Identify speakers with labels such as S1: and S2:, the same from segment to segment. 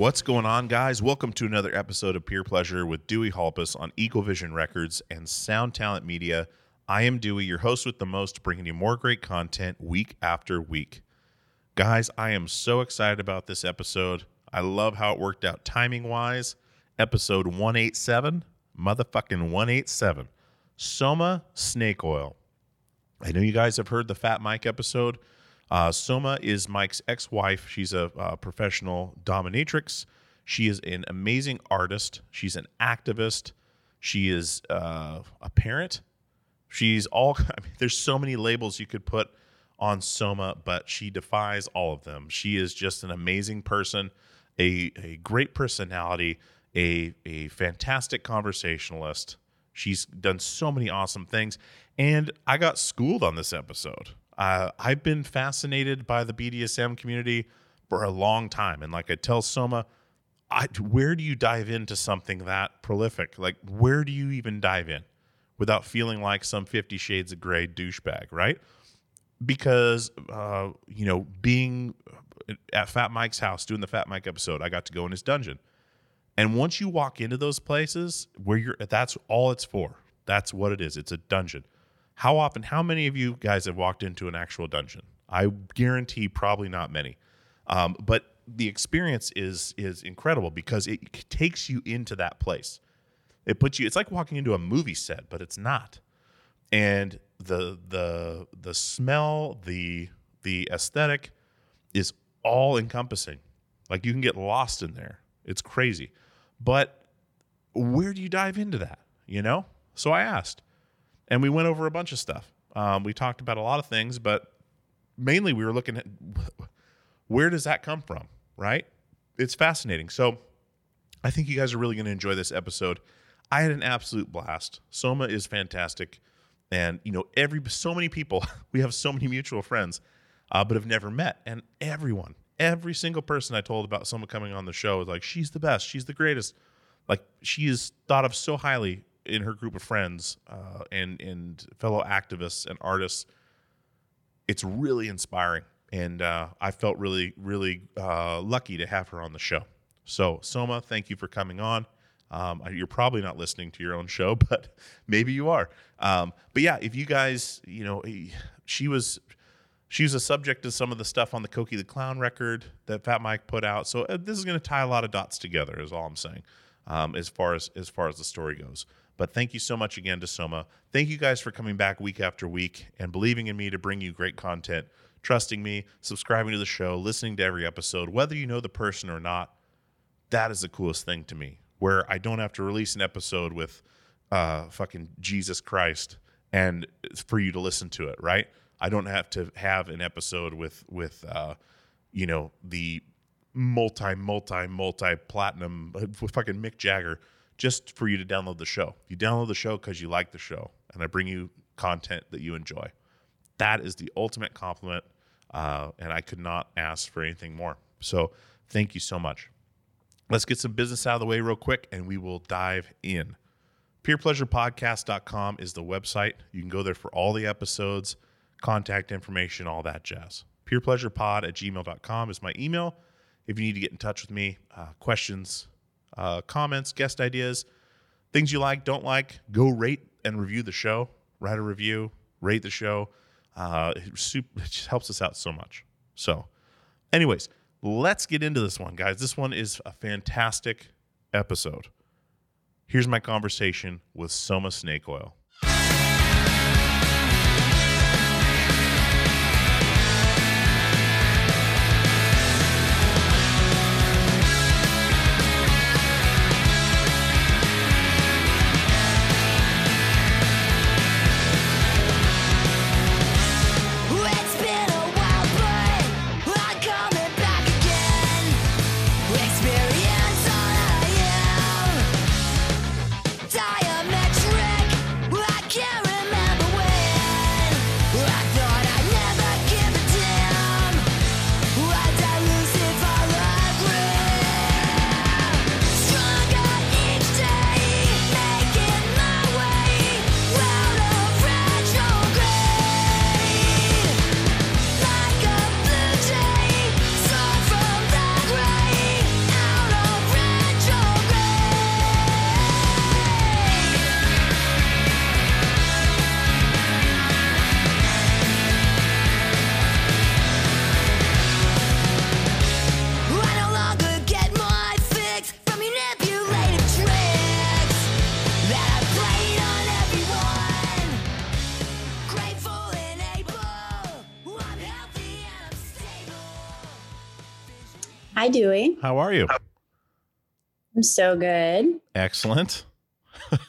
S1: What's going on, guys? Welcome to another episode of Peer Pleasure with Dewey Halpus on Eagle Vision Records and Sound Talent Media. I am Dewey, your host with the most, bringing you more great content week after week. Guys, I am so excited about this episode. I love how it worked out timing wise. Episode 187, motherfucking 187. Soma Snakeoil. I know you guys have heard the Fat Mike episode. Uh, Soma is Mike's ex wife. She's a, a professional dominatrix. She is an amazing artist. She's an activist. She is uh, a parent. She's all, I mean, there's so many labels you could put on Soma, but she defies all of them. She is just an amazing person, a, a great personality, a, a fantastic conversationalist. She's done so many awesome things. And I got schooled on this episode. Uh, I've been fascinated by the BDSM community for a long time. And like I tell Soma, I, where do you dive into something that prolific? Like, where do you even dive in without feeling like some 50 shades of gray douchebag, right? Because, uh, you know, being at Fat Mike's house doing the Fat Mike episode, I got to go in his dungeon. And once you walk into those places where you're, that's all it's for. That's what it is. It's a dungeon. How often, how many of you guys have walked into an actual dungeon? I guarantee probably not many. Um, but the experience is is incredible because it takes you into that place. It puts you. It's like walking into a movie set, but it's not. And the the the smell, the the aesthetic, is all encompassing. Like you can get lost in there. It's crazy. But where do you dive into that? You know. So I asked, and we went over a bunch of stuff. Um, we talked about a lot of things, but mainly we were looking at where does that come from, right? It's fascinating. So I think you guys are really going to enjoy this episode. I had an absolute blast. Soma is fantastic, and you know, every so many people we have so many mutual friends, uh, but have never met, and everyone, every single person I told about Soma coming on the show is like, she's the best, she's the greatest. Like she is thought of so highly in her group of friends uh, and and fellow activists and artists. It's really inspiring, and uh, I felt really really uh, lucky to have her on the show. So Soma, thank you for coming on. Um, you're probably not listening to your own show, but maybe you are. Um, but yeah, if you guys, you know, she was she was a subject of some of the stuff on the Cokie the Clown record that Fat Mike put out. So uh, this is going to tie a lot of dots together, is all I'm saying. um, as far as as far as the story goes. But thank you so much again to Soma. Thank you guys for coming back week after week and believing in me to bring you great content, trusting me, subscribing to the show, listening to every episode, whether you know the person or not. That is the coolest thing to me, where I don't have to release an episode with uh, fucking Jesus Christ and for you to listen to it, right? I don't have to have an episode with with uh, you know the multi multi multi platinum fucking Mick Jagger just for you to download the show. You download the show because you like the show, and I bring you content that you enjoy. That is the ultimate compliment, uh, and I could not ask for anything more. So thank you so much. Let's get some business out of the way real quick, and we will dive in. PeerPleasurePodcast.com is the website. You can go there for all the episodes, contact information, all that jazz. PeerPleasurePod at gmail.com is my email. If you need to get in touch with me, uh, questions, uh, comments, guest ideas, things you like, don't like, go rate and review the show. Write a review, rate the show. Uh, it, super, it just helps us out so much. So, anyways, let's get into this one, guys. This one is a fantastic episode. Here's my conversation with Soma Snakeoil. Are you?
S2: I'm so good.
S1: Excellent.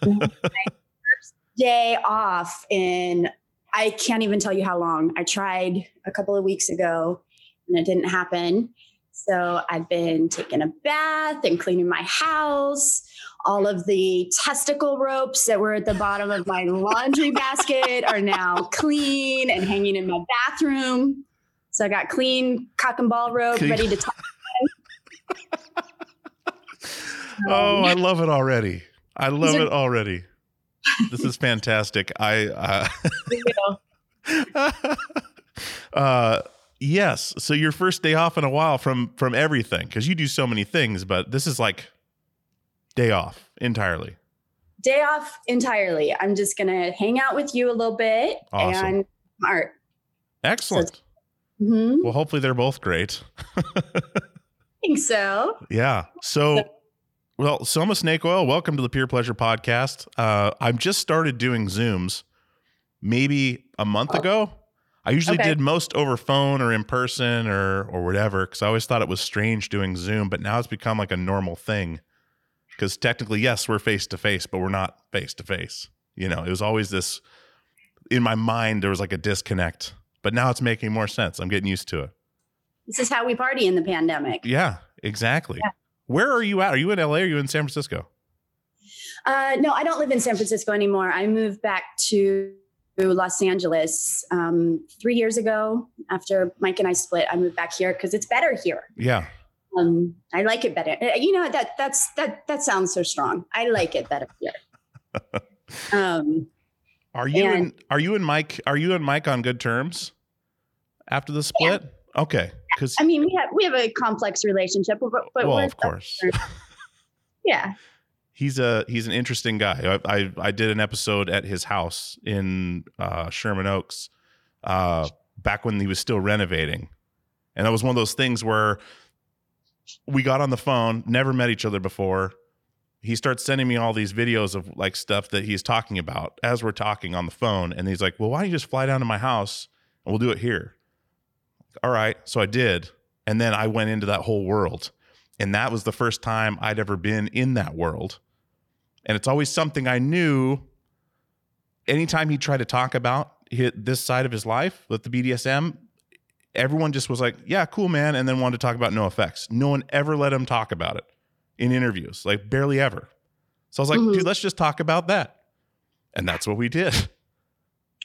S2: Day off in I can't even tell you how long. I tried a couple of weeks ago and it didn't happen. So I've been taking a bath and cleaning my house. All of the testicle ropes that were at the bottom of my laundry basket are now clean and hanging in my bathroom. So I got clean cock and ball rope ready to tie.
S1: Oh, I love it already. I love it already. This is fantastic. I uh, uh yes, so your first day off in a while from from everything cuz you do so many things, but this is like day off entirely.
S2: day off entirely. I'm just gonna hang out with you a little bit
S1: Awesome.
S2: and art.
S1: Excellent.
S2: hmm
S1: Well, hopefully they're both great.
S2: think so.
S1: Yeah. So, well, Soma Snakeoil, welcome to the Peer Pleasure Podcast. Uh, I've just started doing Zooms maybe a month ago. I usually
S2: Okay.
S1: did most over phone or in person or or whatever because I always thought it was strange doing Zoom, but now it's become like a normal thing. Because technically, yes, we're face to face, but we're not face to face. You know, it was always this in my mind. There was like a disconnect, but now it's making more sense. I'm getting used to it.
S2: This is how we party in the pandemic.
S1: Yeah, exactly. Where are you at? Are you in LA? Or are you in San Francisco?
S2: Uh, no, I don't live in San Francisco anymore. I moved back to Los Angeles um, three years ago. After Mike and I split, I moved back here because it's better here.
S1: Yeah.
S2: Um, I like it better. Uh, You know that that's that that sounds so strong. I like it better here. Um,
S1: Are you
S2: And-
S1: and are you and Mike are you and Mike on good terms after the split? Okay, because
S2: I mean, we have we have a complex relationship, but, but
S1: well, of course,
S2: yeah.
S1: he's a he's an interesting guy. I, I I did an episode at his house in uh, Sherman Oaks uh, back when he was still renovating, and that was one of those things where we got on the phone, never met each other before, he starts sending me all these videos of like stuff that he's talking about as we're talking on the phone. And he's like, Well, why don't you just fly down to my house and we'll do it here? All right. So I did. And then I went into that whole world. And that was the first time I'd ever been in that world. And it's always something I knew anytime he tried to talk about this side of his life with the BDSM, everyone just was like, yeah, cool, man. And then wanted to talk about NOFX. No one ever let him talk about it in interviews, like barely ever. So I was like,
S2: Mhm.
S1: dude, let's just talk about that. And that's what we did.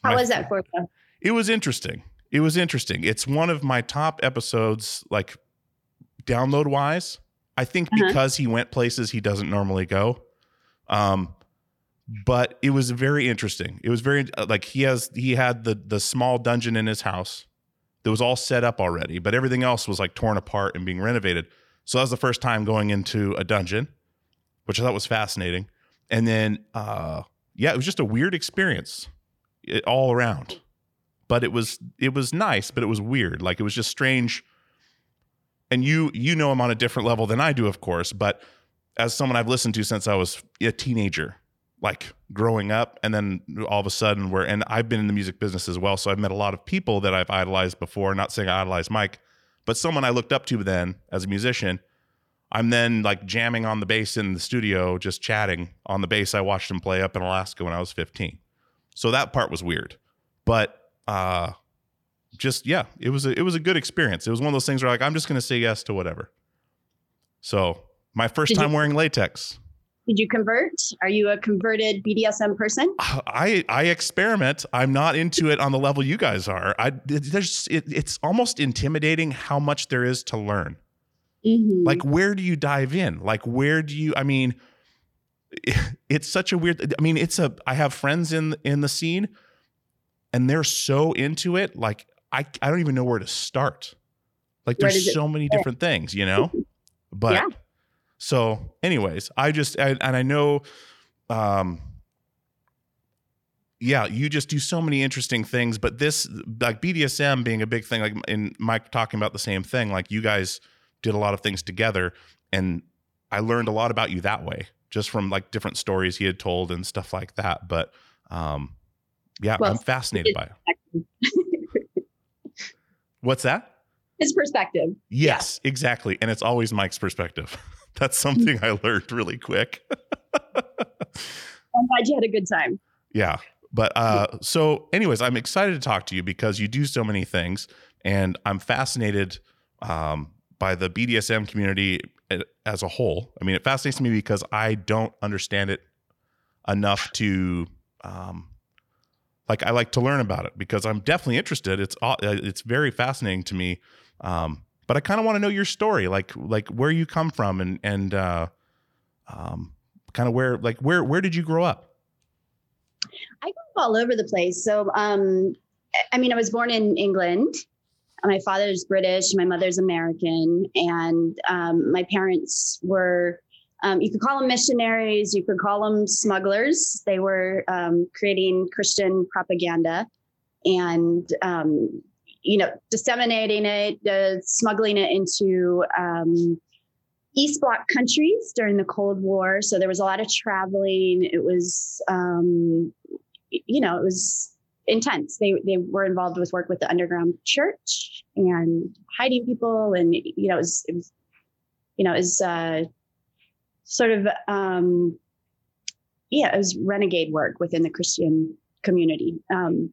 S2: How
S1: My-
S2: was that for you?
S1: It was interesting. It was interesting. It's one of my top episodes, like download wise. I think
S2: Uh-huh.
S1: because he went places he doesn't normally go. Um, but it was very interesting. It was very uh, like he has he had the the small dungeon in his house that was all set up already, but everything else was like torn apart and being renovated. So that was the first time going into a dungeon, which I thought was fascinating. And then uh yeah, it was just a weird experience it, all around. But it was it was nice, but it was weird. Like it was just strange. And you you know him on a different level than I do, of course, but as someone I've listened to since I was a teenager, like growing up, and then all of a sudden we're and I've been in the music business as well, so I've met a lot of people that I've idolized before. Not saying I idolized Mike, but someone I looked up to then as a musician. I'm then like jamming on the bass in the studio, just chatting on the bass I watched him play up in Alaska when I was 15. So that part was weird, but uh, just yeah, it was a it was a good experience. It was one of those things where like I'm just gonna say yes to whatever. So my first
S2: Did you-
S1: time wearing latex.
S2: Did you convert? Are you a converted BDSM person?
S1: I I experiment. I'm not into it on the level you guys are. I there's it, it's almost intimidating how much there is to learn.
S2: Mhm.
S1: Like where do you dive in? Like where do you? I mean, it's such a weird. I mean, it's a. I have friends in in the scene, and they're so into it. Like I I don't even know where to start. Like there's so many different things, you know. But
S2: Yeah.
S1: so, anyways, I just I, and I know, um, yeah, you just do so many interesting things. But this, like BDSM being a big thing, like in Mike talking about the same thing, like you guys did a lot of things together, and I learned a lot about you that way, just from like different stories he had told and stuff like that. But um, yeah,
S2: Well,
S1: I'm fascinated by it. What's that?
S2: His perspective.
S1: Yes, exactly. And it's always Mike's perspective. That's something I learned really quick.
S2: I'm glad you had a good time.
S1: yeah. But uh so anyways, I'm excited to talk to you because you do so many things and I'm fascinated um by the BDSM community as a whole. I mean, it fascinates me because I don't understand it enough to um like I like to learn about it because I'm definitely interested. It's uh, it's very fascinating to me. Um but I kind of want to know your story, like like where you come from and and uh um kind of where like where where did you grow up?
S2: I grew up all over the place. So, um, I mean, I was born in England. My father's British, my mother's American, and um, my parents were. Um, you could call them missionaries. You could call them smugglers. They were um, creating Christian propaganda, and um, you know, disseminating it, uh, smuggling it into um, East Bloc countries during the Cold War. So there was a lot of traveling. It was, um, you know, it was intense. They they were involved with work with the underground church and hiding people, and you know, it was, it was you know, it was uh, sort of, um, yeah, it was renegade work within the Christian community. Um,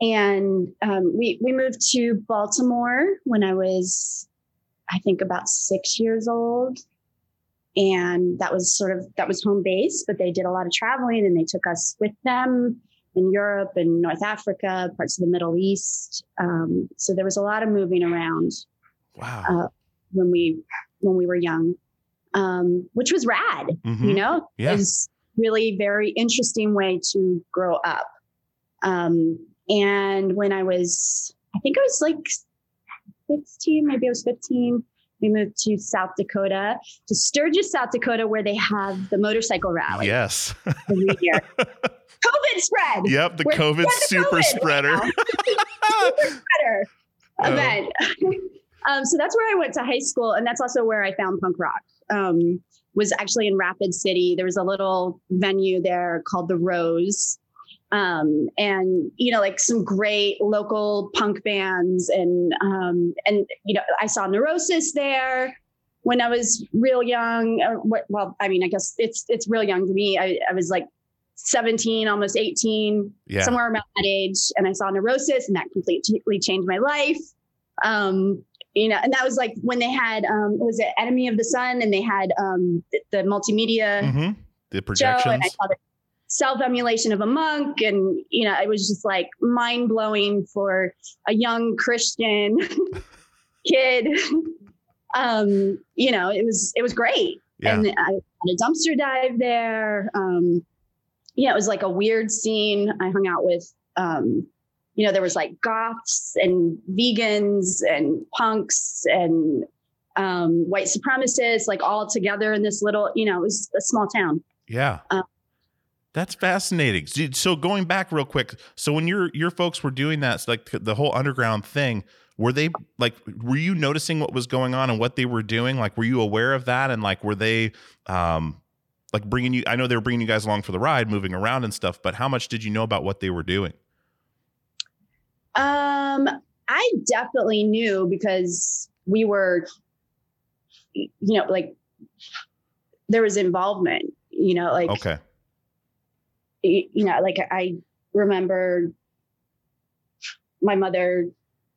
S2: and um, we we moved to Baltimore when I was I think about six years old. And that was sort of that was home base, but they did a lot of traveling and they took us with them in Europe and North Africa, parts of the Middle East. Um, so there was a lot of moving around
S1: Wow.
S2: Uh, when we when we were young, um, which was rad.
S1: Mhm.
S2: You know,
S1: Yeah.
S2: it was really very interesting way to grow up. Um, and when I was, I think I was like 16, maybe I was 15. We moved to South Dakota, to Sturgis, South Dakota, where they have the motorcycle rally
S1: Yes.
S2: every year. COVID spread.
S1: yep, the
S2: We're-
S1: COVID
S2: the
S1: super
S2: COVID
S1: spreader.
S2: now. better
S1: Oh.
S2: event. um, so that's where I went to high school, and that's also where I found punk rock. Um, was actually in Rapid City. There was a little venue there called the Rose. Um, and you know, like some great local punk bands, and um, and you know, I saw Neurosis there when I was real young. Uh, wh- Well, I mean, I guess it's it's real young to me. I, I was like 17, almost 18,
S1: Yeah.
S2: somewhere around that age, and I saw Neurosis, and that completely changed my life. Um, you know, and that was like when they had um, was it Enemy of the Sun, and they had um, the, the multimedia
S1: hmm The projections.
S2: and I saw the self immolation of a monk, and you know, it was just like mind blowing for a young Christian kid. um, you know, it was it was great,
S1: yeah.
S2: and I had a dumpster dive there. Um, yeah, it was like a weird scene. I hung out with. Um, you know, there was like goths and vegans and punks and um, white supremacists, like all together in this little, you know, it was a small town.
S1: Yeah.
S2: Um,
S1: That's fascinating. So- going back real quick, so when your your folks were doing that, like the whole underground thing, were they like were you noticing what was going on and what they were doing? Like were you aware of that and like were they um like bringing you I know they were bringing you guys along for the ride, moving around and stuff, but how much did you know about what they were doing?
S2: Um, I definitely knew because we were, you know, like there was involvement, you know, like,
S1: Okay.
S2: you know, like I remember my mother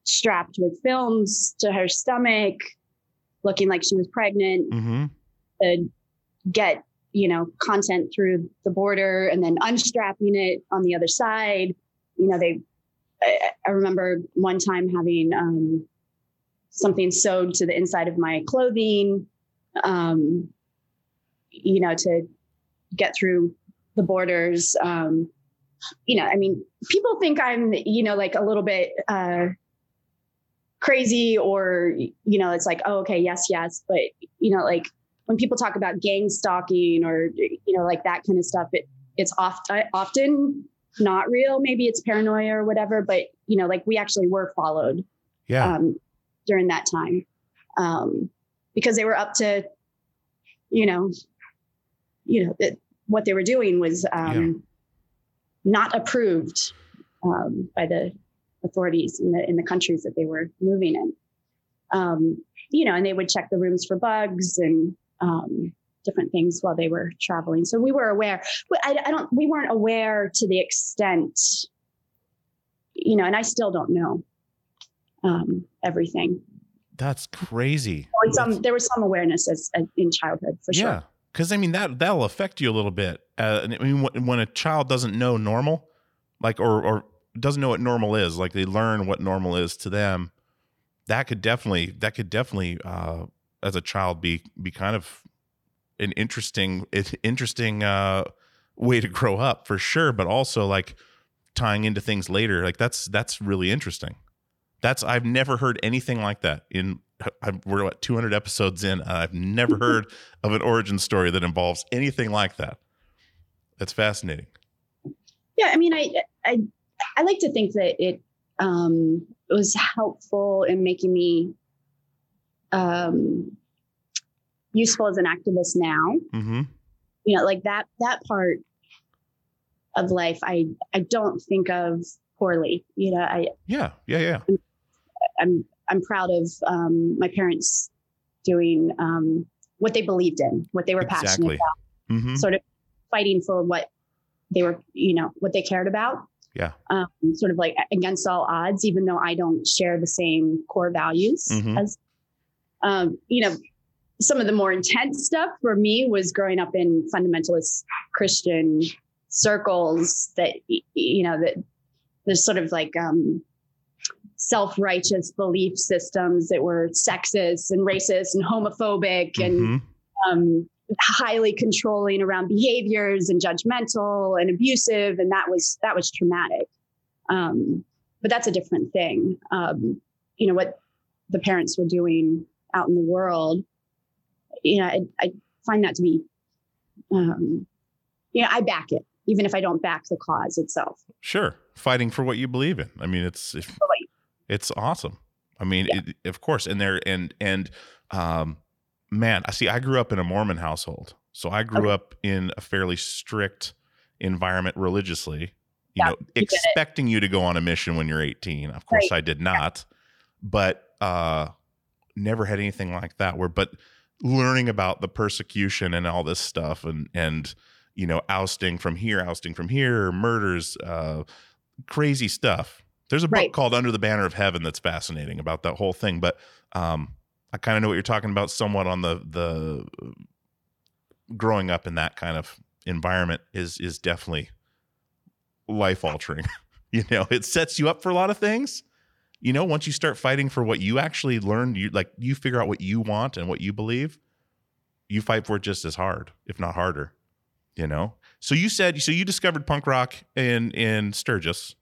S2: strapped with films to her stomach, looking like she was pregnant
S1: Mhm.
S2: to get, you know, content through the border and then unstrapping it on the other side. You know, they, I, remember one time having um, something sewed to the inside of my clothing, um, you know, to get through the borders. Um, you know, I mean, people think I'm, you know, like a little bit uh, crazy or, you know, it's like, oh, okay, yes, yes. But, you know, like when people talk about gang stalking or, you know, like that kind of stuff, it, it's oft, often not real. Maybe it's paranoia or whatever, but, you know, like we actually were followed
S1: Yeah.
S2: um, during that time um, because they were up to, you know, you know that what they were doing was um, not approved um, by the authorities in the in the countries that they were moving in. Um, you know, and they would check the rooms for bugs and um, different things while they were traveling. So we were aware. I, I don't. We weren't aware to the extent, you know, and I still don't know um, everything.
S1: That's crazy.
S2: Or some, there was some awareness as, as in childhood for sure.
S1: Yeah, because I mean that that'll affect you a little bit. Uh, I mean, when, when a child doesn't know normal, like or or doesn't know what normal is, like they learn what normal is to them, that could definitely that could definitely uh, as a child be be kind of an interesting interesting uh, way to grow up for sure. But also like tying into things later, like that's that's really interesting. That's I've never heard anything like that in I'm, we're what 200 episodes in. And I've never heard of an origin story that involves anything like that. That's fascinating.
S2: yeah i mean i i i like to think that it um was helpful in making me um useful as an activist now
S1: Mm-hmm.
S2: you know like that that part of life i i don't think of poorly you know i
S1: Yeah, yeah, yeah.
S2: i'm i'm proud of um my parents doing um what they believed in what they were passionate about
S1: Mm-hmm.
S2: sort of fighting for what they were, you know, what they cared about.
S1: Yeah.
S2: Um, sort of like against all odds, even though I don't share the same core values
S1: Mhm.
S2: as, um, you know, some of the more intense stuff for me was growing up in fundamentalist Christian circles that, you know, that there's sort of like, um, self-righteous belief systems that were sexist and racist and homophobic and
S1: Mhm.
S2: um, highly controlling around behaviors and judgmental and abusive, and that was that was traumatic. Um, but that's a different thing. Um, you know what the parents were doing out in the world. You know, I, I find that to be, um, you know, I back it, even if I don't back the cause itself.
S1: Sure. Fighting for what you believe in. I mean, it's it's awesome. I mean, it, of course, and there and and um man, I see. I grew up in a Mormon household, so I grew
S2: Okay.
S1: up in a fairly strict environment religiously. You
S2: Yeah,
S1: know,
S2: you
S1: expecting you to go on a mission when you're 18. Of course,
S2: Right.
S1: I did not, but uh, never had anything like that. Where, but learning about the persecution and all this stuff, and and you know, ousting from here, ousting from here, murders, uh, crazy stuff. There's a book
S2: Right.
S1: called Under the Banner of Heaven that's fascinating about that whole thing. But um, I kind of know what you're talking about somewhat on the the growing up in that kind of environment is is definitely life altering. you know, it sets you up for a lot of things. You know, once you start fighting for what you actually learned, you like you figure out what you want and what you believe, you fight for it just as hard, if not harder. You know? So you said so you discovered punk rock in in Sturgis.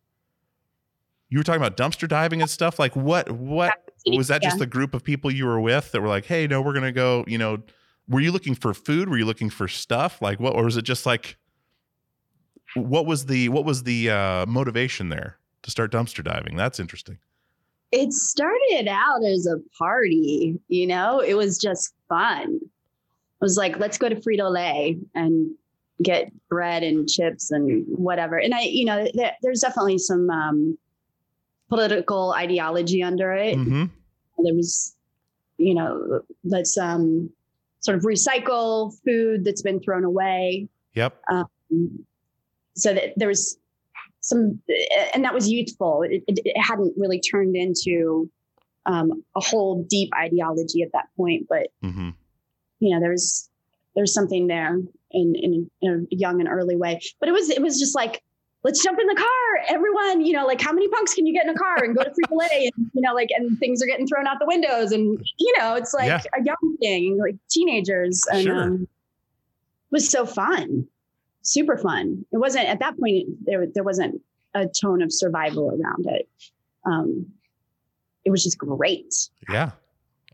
S1: You were talking about dumpster diving and stuff. Like what what was that just
S2: Yeah.
S1: a group of people you were with that were like, hey, no, we're gonna go, you know, were you looking for food? Were you looking for stuff? Like what or was it just like what was the what was the uh motivation there to start dumpster diving? That's interesting.
S2: It started out as a party, you know, it was just fun. It was like, let's go to Frito Lay and get bread and chips and whatever. And I, you know, there, there's definitely some um, political ideology under it.
S1: Mm-hmm.
S2: There was, you know, let's um, sort of recycle food that's been thrown away.
S1: Yep.
S2: so that there was some and that was youthful it, it, it hadn't really turned into um, a whole deep ideology at that point but
S1: Mm-hmm.
S2: you know there's there's something there in, in in a young and early way but it was it was just like let's jump in the car everyone you know like how many punks can you get in a car and go to Frito Lay and you know like and things are getting thrown out the windows and you know it's like
S1: Yeah.
S2: a young thing like teenagers and
S1: Sure.
S2: um, it was so fun super fun it wasn't at that point there there wasn't a tone of survival around it um it was just great
S1: Yeah.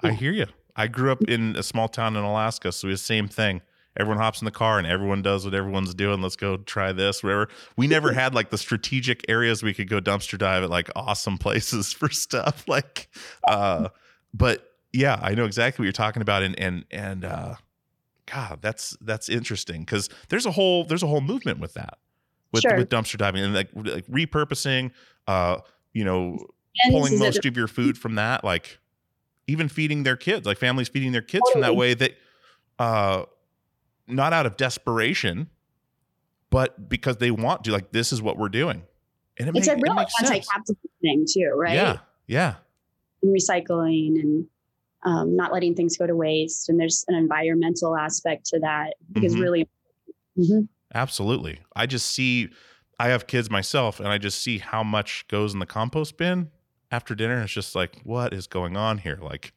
S1: I hear you. I grew up in a small town in Alaska, so it's the same thing. Everyone hops in the car and everyone does what everyone's doing. Let's go try this, whatever. We never had like the strategic areas we could go dumpster dive at like awesome places for stuff. Like uh but yeah, I know exactly what you're talking about and and and uh God, that's that's interesting because there's a whole there's a whole movement with that. With
S2: Sure.
S1: with dumpster diving and like like repurposing uh you know
S2: And
S1: pulling most of your food from that like even feeding their kids like families feeding their kids from that way that uh not out of desperation but because they want to like this is what we're doing and it,
S2: it's
S1: make-
S2: a
S1: it
S2: real
S1: makes
S2: anti-capitalist thing too right
S1: yeah yeah
S2: and recycling and um, not letting things go to waste. And there's an environmental aspect to that because
S1: Mhm.
S2: really Mhm.
S1: absolutely. I just see i have kids myself and i just see how much goes in the compost bin after dinner. It's just like what is going on here? Like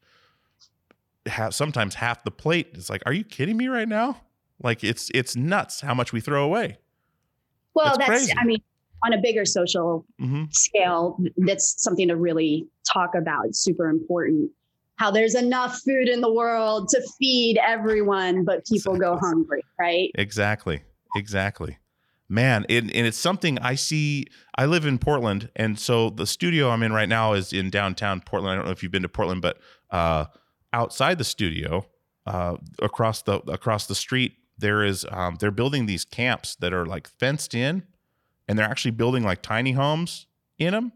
S1: ha- sometimes half the plate is like are you kidding me right now? Like it's it's nuts how much we throw away.
S2: Well
S1: It's
S2: that's
S1: crazy.
S2: i mean on a bigger social
S1: hmm
S2: scale that's something to really talk about. It's super important how there's enough food in the world to feed everyone but people go hungry right
S1: Exactly. Exactly. Man, and, and it's something I see. I live in Portland, and so the studio I'm in right now is in downtown Portland. I don't know if you've been to Portland, but uh, outside the studio, uh, across the across the street, there is um, they're building these camps that are like fenced in, and they're actually building like tiny homes in them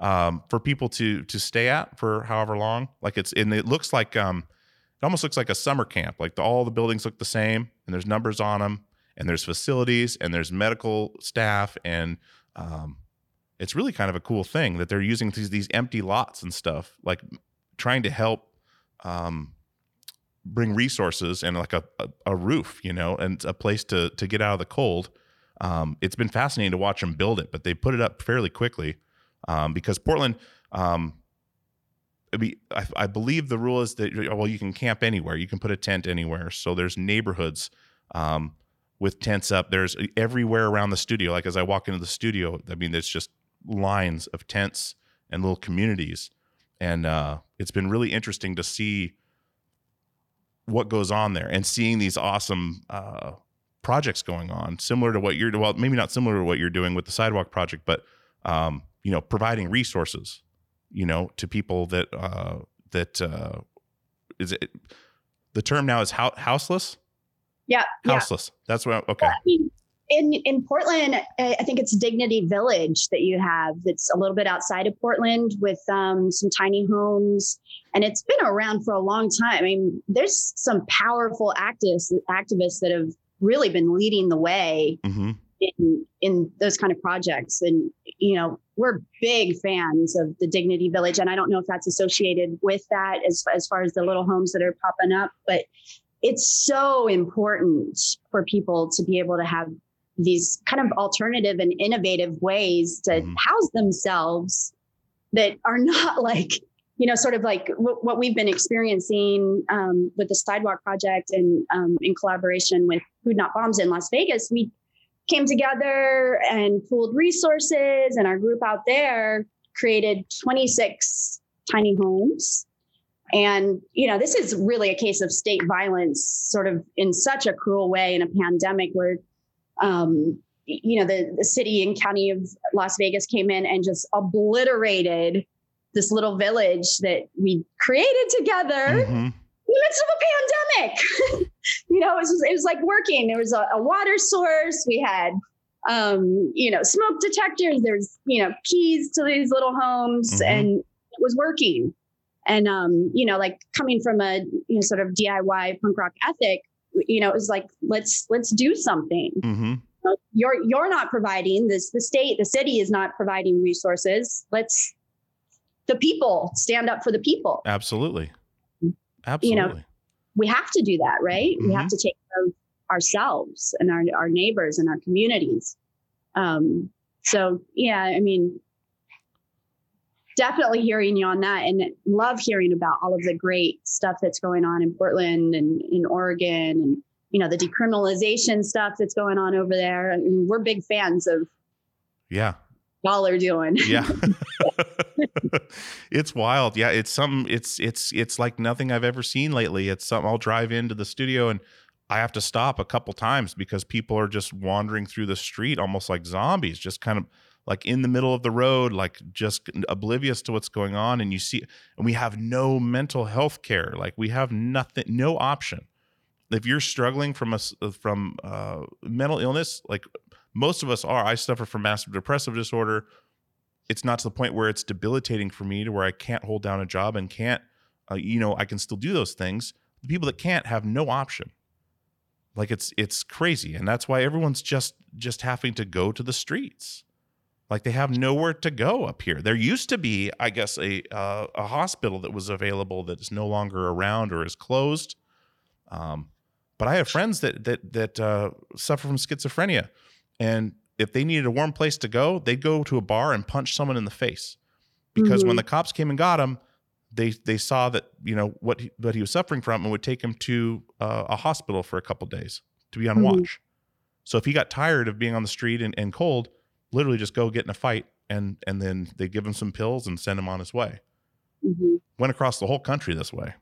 S1: um, for people to to stay at for however long. Like it's and it looks like um, it almost looks like a summer camp. Like the, all the buildings look the same, and there's numbers on them, and there's facilities, and there's medical staff, and um, it's really kind of a cool thing that they're using these these empty lots and stuff, like trying to help um, bring resources and like a, a a roof, you know, and a place to to get out of the cold. Um, it's been fascinating to watch them build it, but they put it up fairly quickly um, because Portland. Um, I, I, I believe the rule is that well, you can camp anywhere. You can put a tent anywhere. So there's neighborhoods um, with tents up. There's everywhere around the studio. Like as I walk into the studio, I mean, there's just lines of tents and little communities, and uh, it's been really interesting to see what goes on there and seeing these awesome uh, projects going on, similar to what you're well, maybe not similar to what you're doing with the sidewalk project, but um, you know, providing resources, you know, to people that uh, that uh, is it The term now is hou- houseless.
S2: Yeah, yeah.
S1: Houseless. That's what. Okay.
S2: I mean, in in Portland, I think it's Dignity Village that you have. That's a little bit outside of Portland with um, some tiny homes, and it's been around for a long time. I mean, there's some powerful activists activists that have really been leading the way
S1: hmm
S2: in in those kind of projects. And you know, we're big fans of the Dignity Village, and I don't know if that's associated with that as as far as the little homes that are popping up, but it's so important for people to be able to have these kind of alternative and innovative ways to
S1: Mhm.
S2: house themselves that are not like you know sort of like what, what we've been experiencing um, with the sidewalk project and um, in collaboration with food not bombs in las vegas we came together and pooled resources and our group out there created 26 tiny homes and you know this is really a case of state violence sort of in such a cruel way in a pandemic where um, you know the, the city and county of las vegas came in and just obliterated this little village that we created together
S1: hmm
S2: in the midst of a pandemic. you know, it was it was like working. There was a, a water source. We had um, you know, smoke detectors. There's, you know, keys to these little homes
S1: Mhm.
S2: and it was working. And um, you know, like coming from a you know sort of DIY punk rock ethic, you know, it was like let's let's do something.
S1: hmm
S2: You're you're not providing this the state, the city is not providing resources. Let's the people stand up for the people.
S1: Absolutely.
S2: Mm-hmm. You know,
S1: Absolutely.
S2: We have to do that, right? We have
S1: Mhm.
S2: to take care of ourselves and our, our neighbors and our communities. Um, so yeah, I mean, definitely hearing you on that and love hearing about all of the great stuff that's going on in Portland and in Oregon and, you know, the decriminalization stuff that's going on over there. I mean, we're big fans of
S1: yeah.
S2: Y'all are doing.
S1: Yeah. it's wild. Yeah, it's something it's it's it's like nothing I've ever seen lately. It's something I'll drive into the studio and I have to stop a couple times because people are just wandering through the street almost like zombies, just kind of like in the middle of the road, like just oblivious to what's going on. And you see, and we have no mental health care. Like we have nothing, no option. If you're struggling from us from uh, mental illness, like most of us are, I suffer from massive depressive disorder it's not to the point where it's debilitating for me to where I can't hold down a job and can't, uh, you know, I can still do those things. The people that can't have no option. Like it's it's crazy, and that's why everyone's just just having to go to the streets. Like they have nowhere to go up here. There used to be, I guess, a uh, a hospital that was available that is no longer around or is closed. Um, but I have friends that that that uh, suffer from schizophrenia, and if they needed a warm place to go, they'd go to a bar and punch someone in the face. Because when
S2: Mhm.
S1: the cops came and got him, they they saw that you know what he, what he was suffering from and would take him to uh, a hospital for a couple days to be on
S2: Mhm.
S1: watch. So if he got tired of being on the street and, and cold, literally just go get in a fight and and then they give him some pills and send him on his way.
S2: Mhm.
S1: Went across the whole country this way.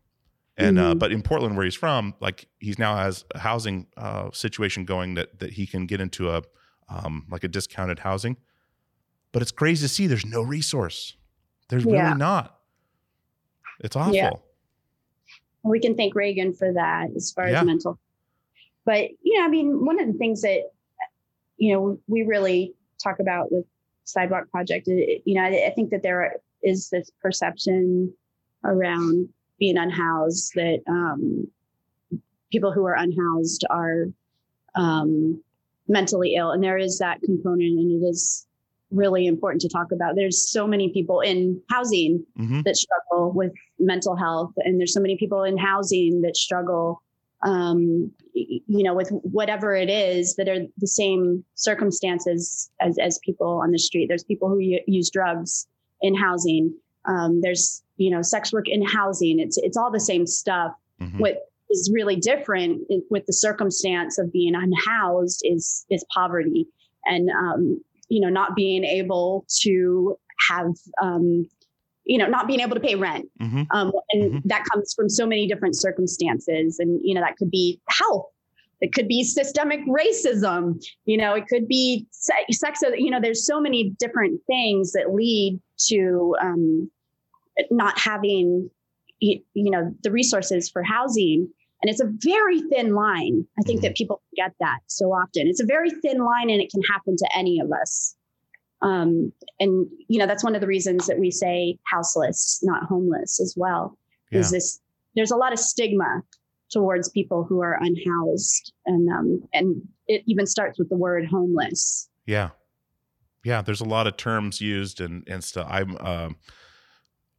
S1: And uh,
S2: Mhm.
S1: but in Portland, where he's from, like he's now has a housing uh, situation going that that he can get into a um, like a discounted housing. But it's crazy to see there's no resource. There's
S2: Yeah.
S1: really not. It's awful.
S2: Yeah. we can thank Reagan for that as far
S1: Yeah.
S2: as mental. But you know, I mean, one of the things that you know we really talk about with Sidewalk Project, it- you know, I, I think that there is this perception around being unhoused that um, people who are unhoused are um, mentally ill, and there is that component, and it is really important to talk about. There's so many people in housing
S1: hmm
S2: that struggle with mental health and there's so many people in housing that struggle um, you know with whatever it is that are the same circumstances as, as people on the street. There's people who u- use drugs in housing. Um, there's you know sex work in housing. It's it's all the same stuff
S1: hmm
S2: what is really different with the circumstance of being unhoused is is poverty. And um, you know not being able to have um, you know not being able to pay rent.
S1: Hmm
S2: um, and
S1: Mhm.
S2: that comes from so many different circumstances. And you know that could be health. It could be systemic racism. You know it could be sex you know there's so many different things that lead to um, not having you know the resources for housing And it's a very thin line. I think that people forget that so often. It's a very thin line and it can happen to any of us. Um, and, you know, that's one of the reasons that we say houseless, not homeless as well, is this there's a lot of stigma towards people who are unhoused. And, um, and it even starts with the word homeless.
S1: Yeah. Yeah. There's a lot of terms used and, and stuff. I'm, um,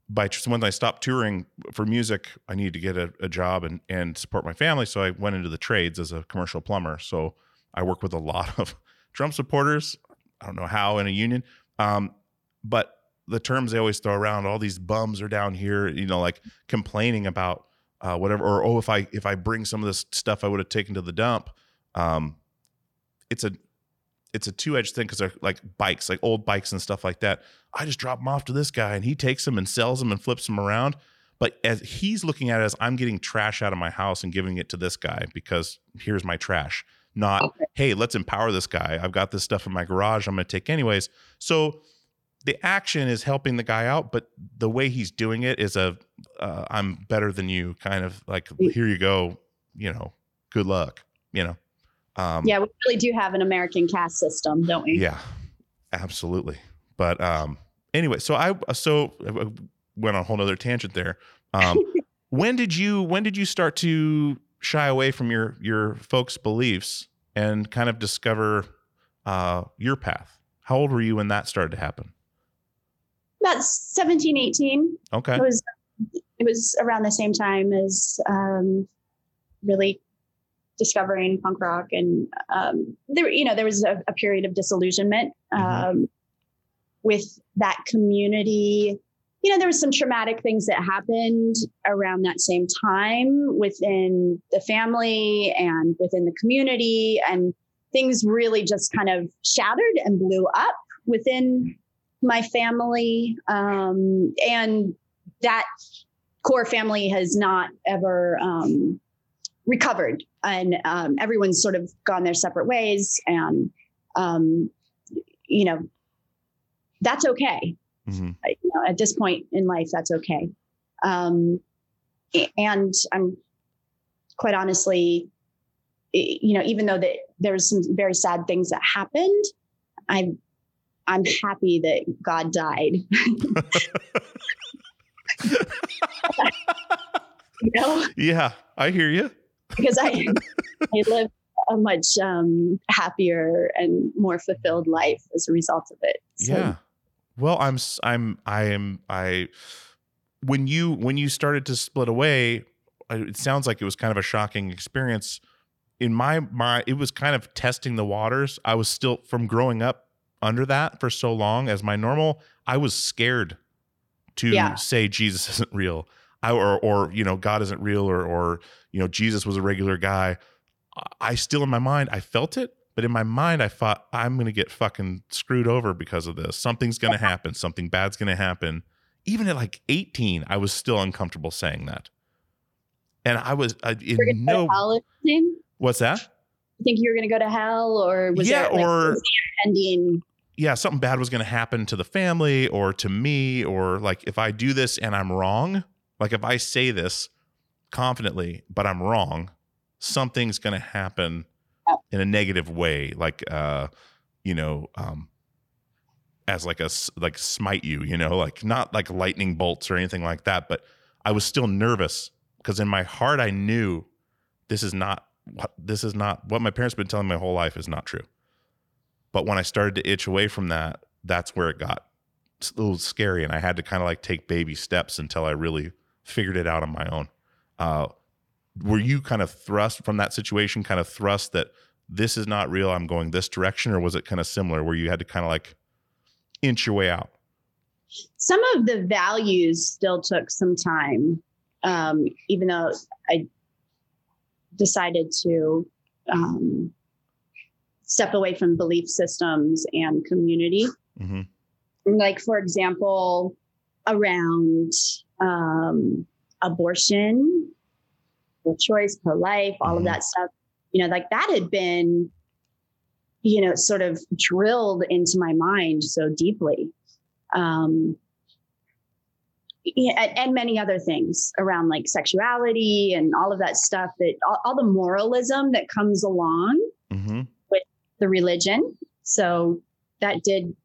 S1: by tr- when I stopped touring for music, I needed to get a, a job and, and support my family. So I went into the trades as a commercial plumber. So I work with a lot of Trump supporters. I don't know how in a union. Um, but the terms they always throw around, all these bums are down here, you know, like complaining about uh, whatever, or oh, if I if I bring some of this stuff I would have taken to the dump, um, it's a it's a two edged thing because they're like bikes, like old bikes and stuff like that. I just drop them off to this guy and he takes them and sells them and flips them around. But as he's looking at it as I'm getting trash out of my house and giving it to this guy because here's my trash. Not,
S2: Okay.
S1: hey, let's empower this guy. I've got this stuff in my garage. I'm going to take anyways. So the action is helping the guy out, but the way he's doing it is a uh, I'm better than you kind of like here you go, you know, good luck, you know. Um,
S2: Yeah, we really do have an American caste system, don't we?
S1: yeah, absolutely. But um, anyway, so I so I went on a whole nother tangent there. Um, when did you when did you start to shy away from your your folks' beliefs and kind of discover uh, your path? How old were you when that started to happen?
S2: About 17, 18.
S1: Okay.
S2: It was it was around the same time as um, really discovering punk rock and um, there you know there was a, a period of disillusionment um,
S1: Mhm.
S2: with that community you know there was some traumatic things that happened around that same time within the family and within the community and things really just kind of shattered and blew up within my family um, and that core family has not ever um, recovered and um, everyone's sort of gone their separate ways and um, you know that's okay
S1: Mhm.
S2: You know, at this point in life that's okay um, and i'm quite honestly you know even though that there's some very sad things that happened i'm i'm happy that god died you know
S1: Yeah, I hear you.
S2: Because I I live a much um, happier and more fulfilled life as a result of it. So,
S1: Yeah. Well, I'm I'm, I am I when you when you started to split away, it sounds like it was kind of a shocking experience. In my my it was kind of testing the waters. I was still from growing up under that for so long as my normal, I was scared to
S2: Yeah.
S1: say Jesus isn't real. I or or you know God isn't real or or you know Jesus was a regular guy. I- I still in my mind I felt it, but in my mind I thought I'm going to get fucking screwed over because of this. Something's going to happen. Something bad's going to happen. Even at like 18, I was still uncomfortable saying that. And I was uh, in
S2: You're
S1: no
S2: to hell or something?
S1: what's that?
S2: You think you were going to go to hell, or was
S1: Yeah,
S2: there like,
S1: or-
S2: ending?
S1: yeah, something bad was going to happen to the family or to me, or like if I do this and I'm wrong, like if I say this confidently, but I'm wrong, something's going to happen in a negative way, like, uh, you know, um, as like a s- like smite you, you know, like not like lightning bolts or anything like that, but I was still nervous because in my heart I knew this is not what this is not what my parents have been telling me my whole life is not true. But when I started to itch away from that, that's where it got a little scary, and I had to kind of like take baby steps until I really figured it out on my own. Uh, were you kind of thrust from that situation, kind of thrust that this is not real? I'm going this direction, or was it kind of similar where you had to kind of like inch your way out?
S2: Some of the values still took some time, um, even though I decided to um, step away from belief systems and community.
S1: hmm
S2: like for example around um, abortion pro choice pro life all of that stuff you know like that had been you know sort of drilled into my mind so deeply um, and, and many other things around like sexuality and all of that stuff that all, all the moralism that comes along
S1: Mm-hmm.
S2: the religion. So that did,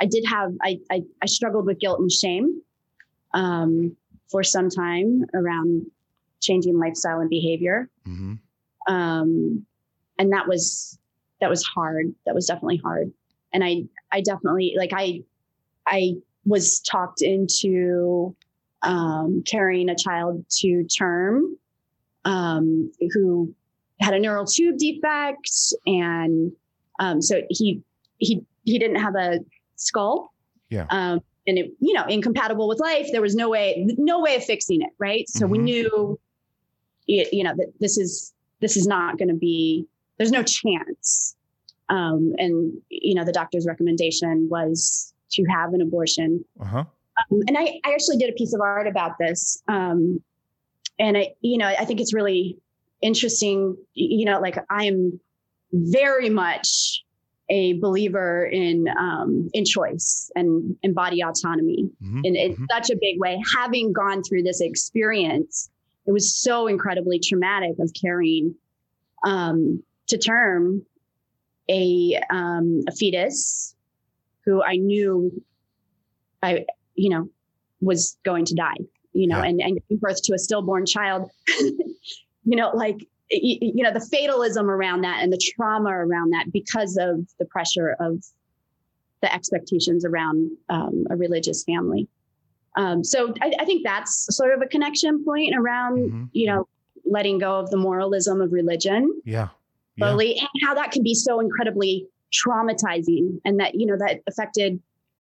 S2: I did have, I, I, I struggled with guilt and shame um, for some time around changing lifestyle and behavior.
S1: Mm-hmm.
S2: Um, and that was, that was hard. That was definitely hard. And I, I definitely, like, I, I was talked into um, carrying a child to term um, who had a neural tube defect and um, so he he he didn't have a skull
S1: Yeah.
S2: um, and it you know incompatible with life there was no way no way of fixing it right so we
S1: Mhm.
S2: knew you know that this is this is not going to be there's no chance um, and you know the doctor's recommendation was to have an abortion
S1: Uh-huh.
S2: um, and I, I actually did a piece of art about this. Um, and I, you know, I think it's really interesting. You know, like I'm very much a believer in um, in choice and and body autonomy
S1: Mhm.
S2: in, in
S1: Mhm.
S2: such a big way. Having gone through this experience, it was so incredibly traumatic of carrying um, to term a um, a fetus who I knew I you know was going to die. You know,
S1: Yeah.
S2: and and giving birth to a stillborn child. you know, like you know the fatalism around that and the trauma around that because of the pressure of the expectations around um, a religious family. Um, so I, I think that's sort of a connection point around,
S1: Mhm.
S2: you know, letting go of the moralism of religion
S1: Yeah. Yeah.
S2: slowly and how that can be so incredibly traumatizing and that, you know, that affected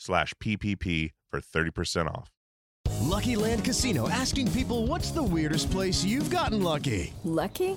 S1: slash PPP for 30% off.
S3: Lucky Land Casino asking people what's the weirdest place you've gotten lucky?
S4: Lucky?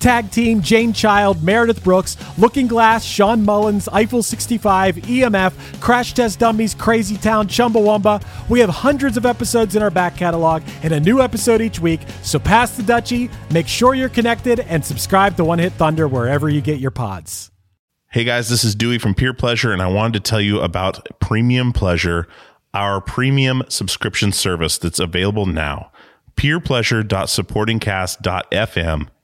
S5: Tag Team, Jane Child, Meredith Brooks, Looking Glass, Shawn Mullins, Eiffel 65, EMF, Crash Test Dummies, Crazy Town, Chumbawamba. We have hundreds of episodes in our back catalog and a new episode each week. So pass the Dutchie, make sure you're connected, and subscribe to One Hit Thunder wherever you get your pods.
S1: Hey guys, this is Dewey from Peer Pleasure, and I wanted to tell you about Premium Pleasure, our premium subscription service that's available now. PeerPleasure.supportingcast.fm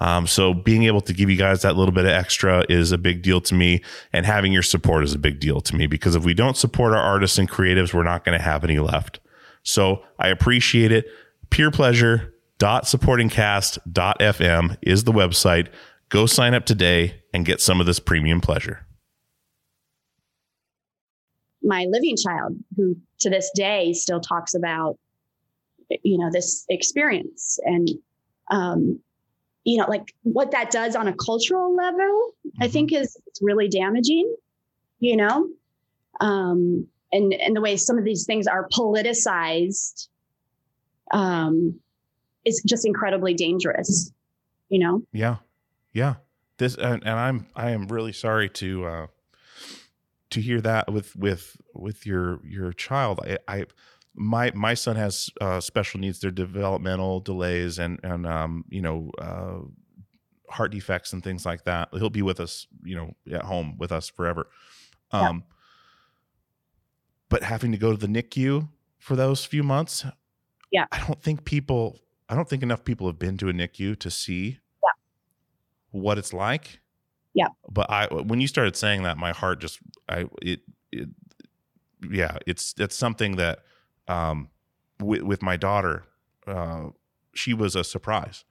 S1: Um, so being able to give you guys that little bit of extra is a big deal to me, and having your support is a big deal to me because if we don't support our artists and creatives, we're not going to have any left. So I appreciate it. Peer pleasure dot Peerpleasure.supportingcast.fm is the website. Go sign up today and get some of this premium pleasure.
S2: my living child who to this day still talks about you know this experience and um you know like what that does on a cultural level i think is it's really damaging you know um and and the way some of these things are politicized um is just incredibly dangerous you know
S1: Yeah. Yeah. This and, and I'm I am really sorry to uh to hear that with with with your your child. I, I my my son has uh special needs, They're developmental delays and and um you know uh heart defects and things like that. He'll be with us, you know, at home with us forever.
S2: Yeah.
S1: Um but having to go to the NICU for those few months,
S2: Yeah.
S1: I don't think people I don't think enough people have been to a NICU to see
S2: Yeah.
S1: what it's like.
S2: Yeah.
S1: But I when you started saying that, my heart just I it it yeah, it's it's something that um with with my daughter, uh she was a surprise.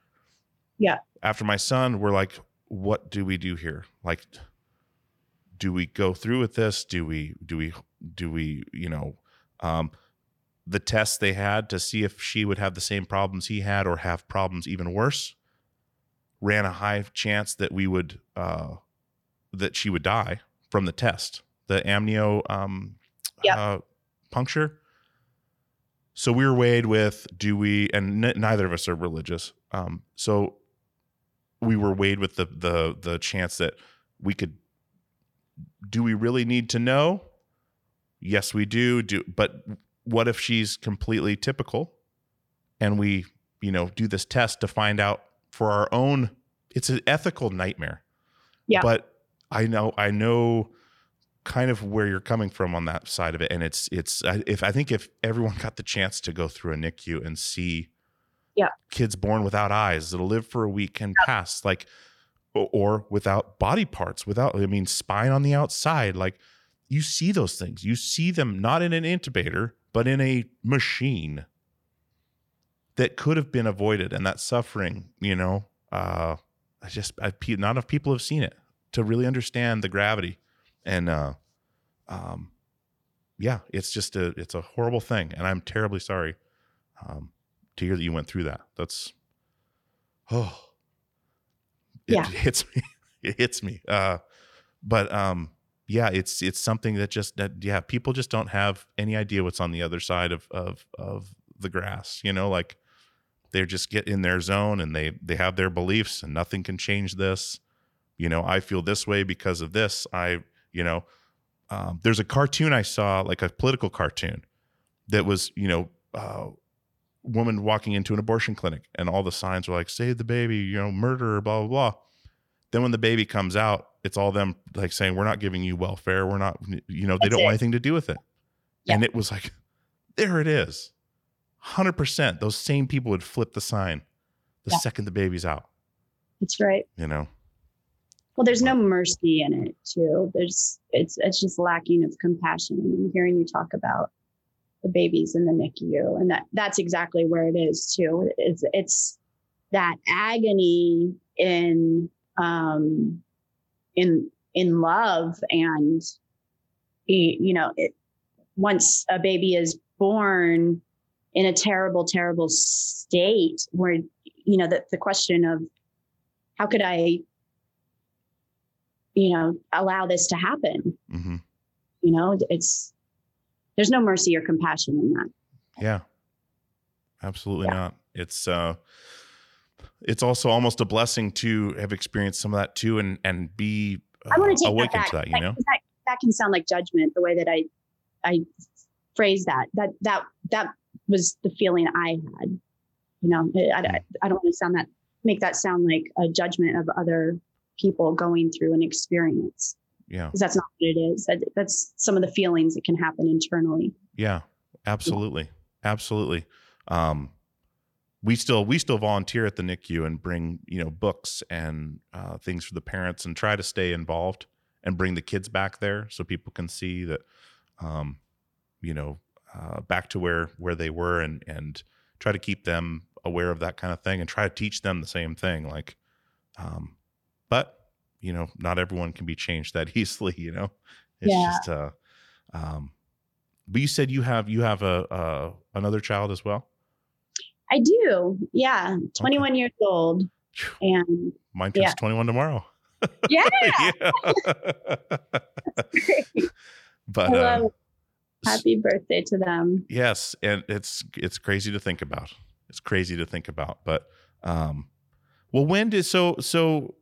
S2: Yeah.
S1: After my son, we're like, what do we do here? Like do we go through with this? Do we do we do we, you know, um the tests they had to see if she would have the same problems he had or have problems even worse ran a high chance that we would uh that she would die from the test the amnio um uh, puncture so we were weighed with do we and n- neither of us are religious. Um so we were weighed with the the the chance that we could do we really need to know? Yes we do do but what if she's completely typical and we you know do this test to find out for our own it's an ethical nightmare.
S2: Yeah.
S1: but i know i know kind of where you're coming from on that side of it. And it's it's I- if i think if everyone got the chance to go through a nicu and see
S2: Yeah.
S1: kids born without eyes that'll live for a week and pass like or without body parts without i mean spine on the outside like you see those things. You see them not in an intubator but in a machine that could have been avoided. And that suffering you know uh i just I, not enough people have seen it to really understand the gravity and uh um yeah, it's just a it's a horrible thing, and I'm terribly sorry um, to hear that you went through that. That's oh, it
S2: Yeah.
S1: hits me. It hits me. Uh, but um, yeah, it's it's something that just that yeah, people just don't have any idea what's on the other side of of of the grass. You know, like they just get in their zone and they they have their beliefs, and nothing can change this. You know, I feel this way because of this. I you know, um, there's a cartoon I saw, like a political cartoon, that was you know. Uh, woman walking into an abortion clinic and all the signs were like save the baby you know murder blah blah blah then when the baby comes out it's all them like saying we're not giving you welfare we're not you know they
S2: That's
S1: don't
S2: it.
S1: want anything to do with it and it was like there it is 100% those same people would flip the sign the
S2: Yeah.
S1: second the baby's out
S2: That's right.
S1: you know
S2: Well, there's no mercy in it too. There's it's it's just lacking of compassion. And hearing you talk about the babies in the NICU, and that that's exactly where it is too. It's it's that agony in um in in love and you know it once a baby is born in a terrible terrible state where you know the, the question of how could i you know allow this to happen.
S1: Hmm
S2: you know it's there's no mercy or compassion in that.
S1: Yeah. Absolutely not. It's uh it's also almost a blessing to have experienced some of that too and and be
S2: i want
S1: uh,
S2: to take that
S1: awakened
S2: back.
S1: to that, you
S2: That-
S1: know?
S2: that, that can sound like judgment the way that i i phrase that. That that that was the feeling i had. You know i, I, I don't want to sound that make that sound like a judgment of other people going through an experience
S1: Yeah.
S2: because that's not what it is that, that's some of the feelings that can happen internally
S1: Yeah, absolutely. Absolutely. Um, we still we still volunteer at the NICU and bring you know books and uh, things for the parents and try to stay involved and bring the kids back there so people can see that um, you know uh, back to where where they were and and try to keep them aware of that kind of thing and try to teach them the same thing like um, but you know not everyone can be changed that easily you know it's
S2: Yeah.
S1: just uh um but you said you have you have a uh another child as well
S2: I do. Yeah. 21 years old. And
S1: mine turns
S2: Yeah.
S1: 21 tomorrow
S2: yeah.
S1: yeah. but uh.
S2: Happy birthday to them.
S1: yes and it's it's crazy to think about it's crazy to think about but um well when did so so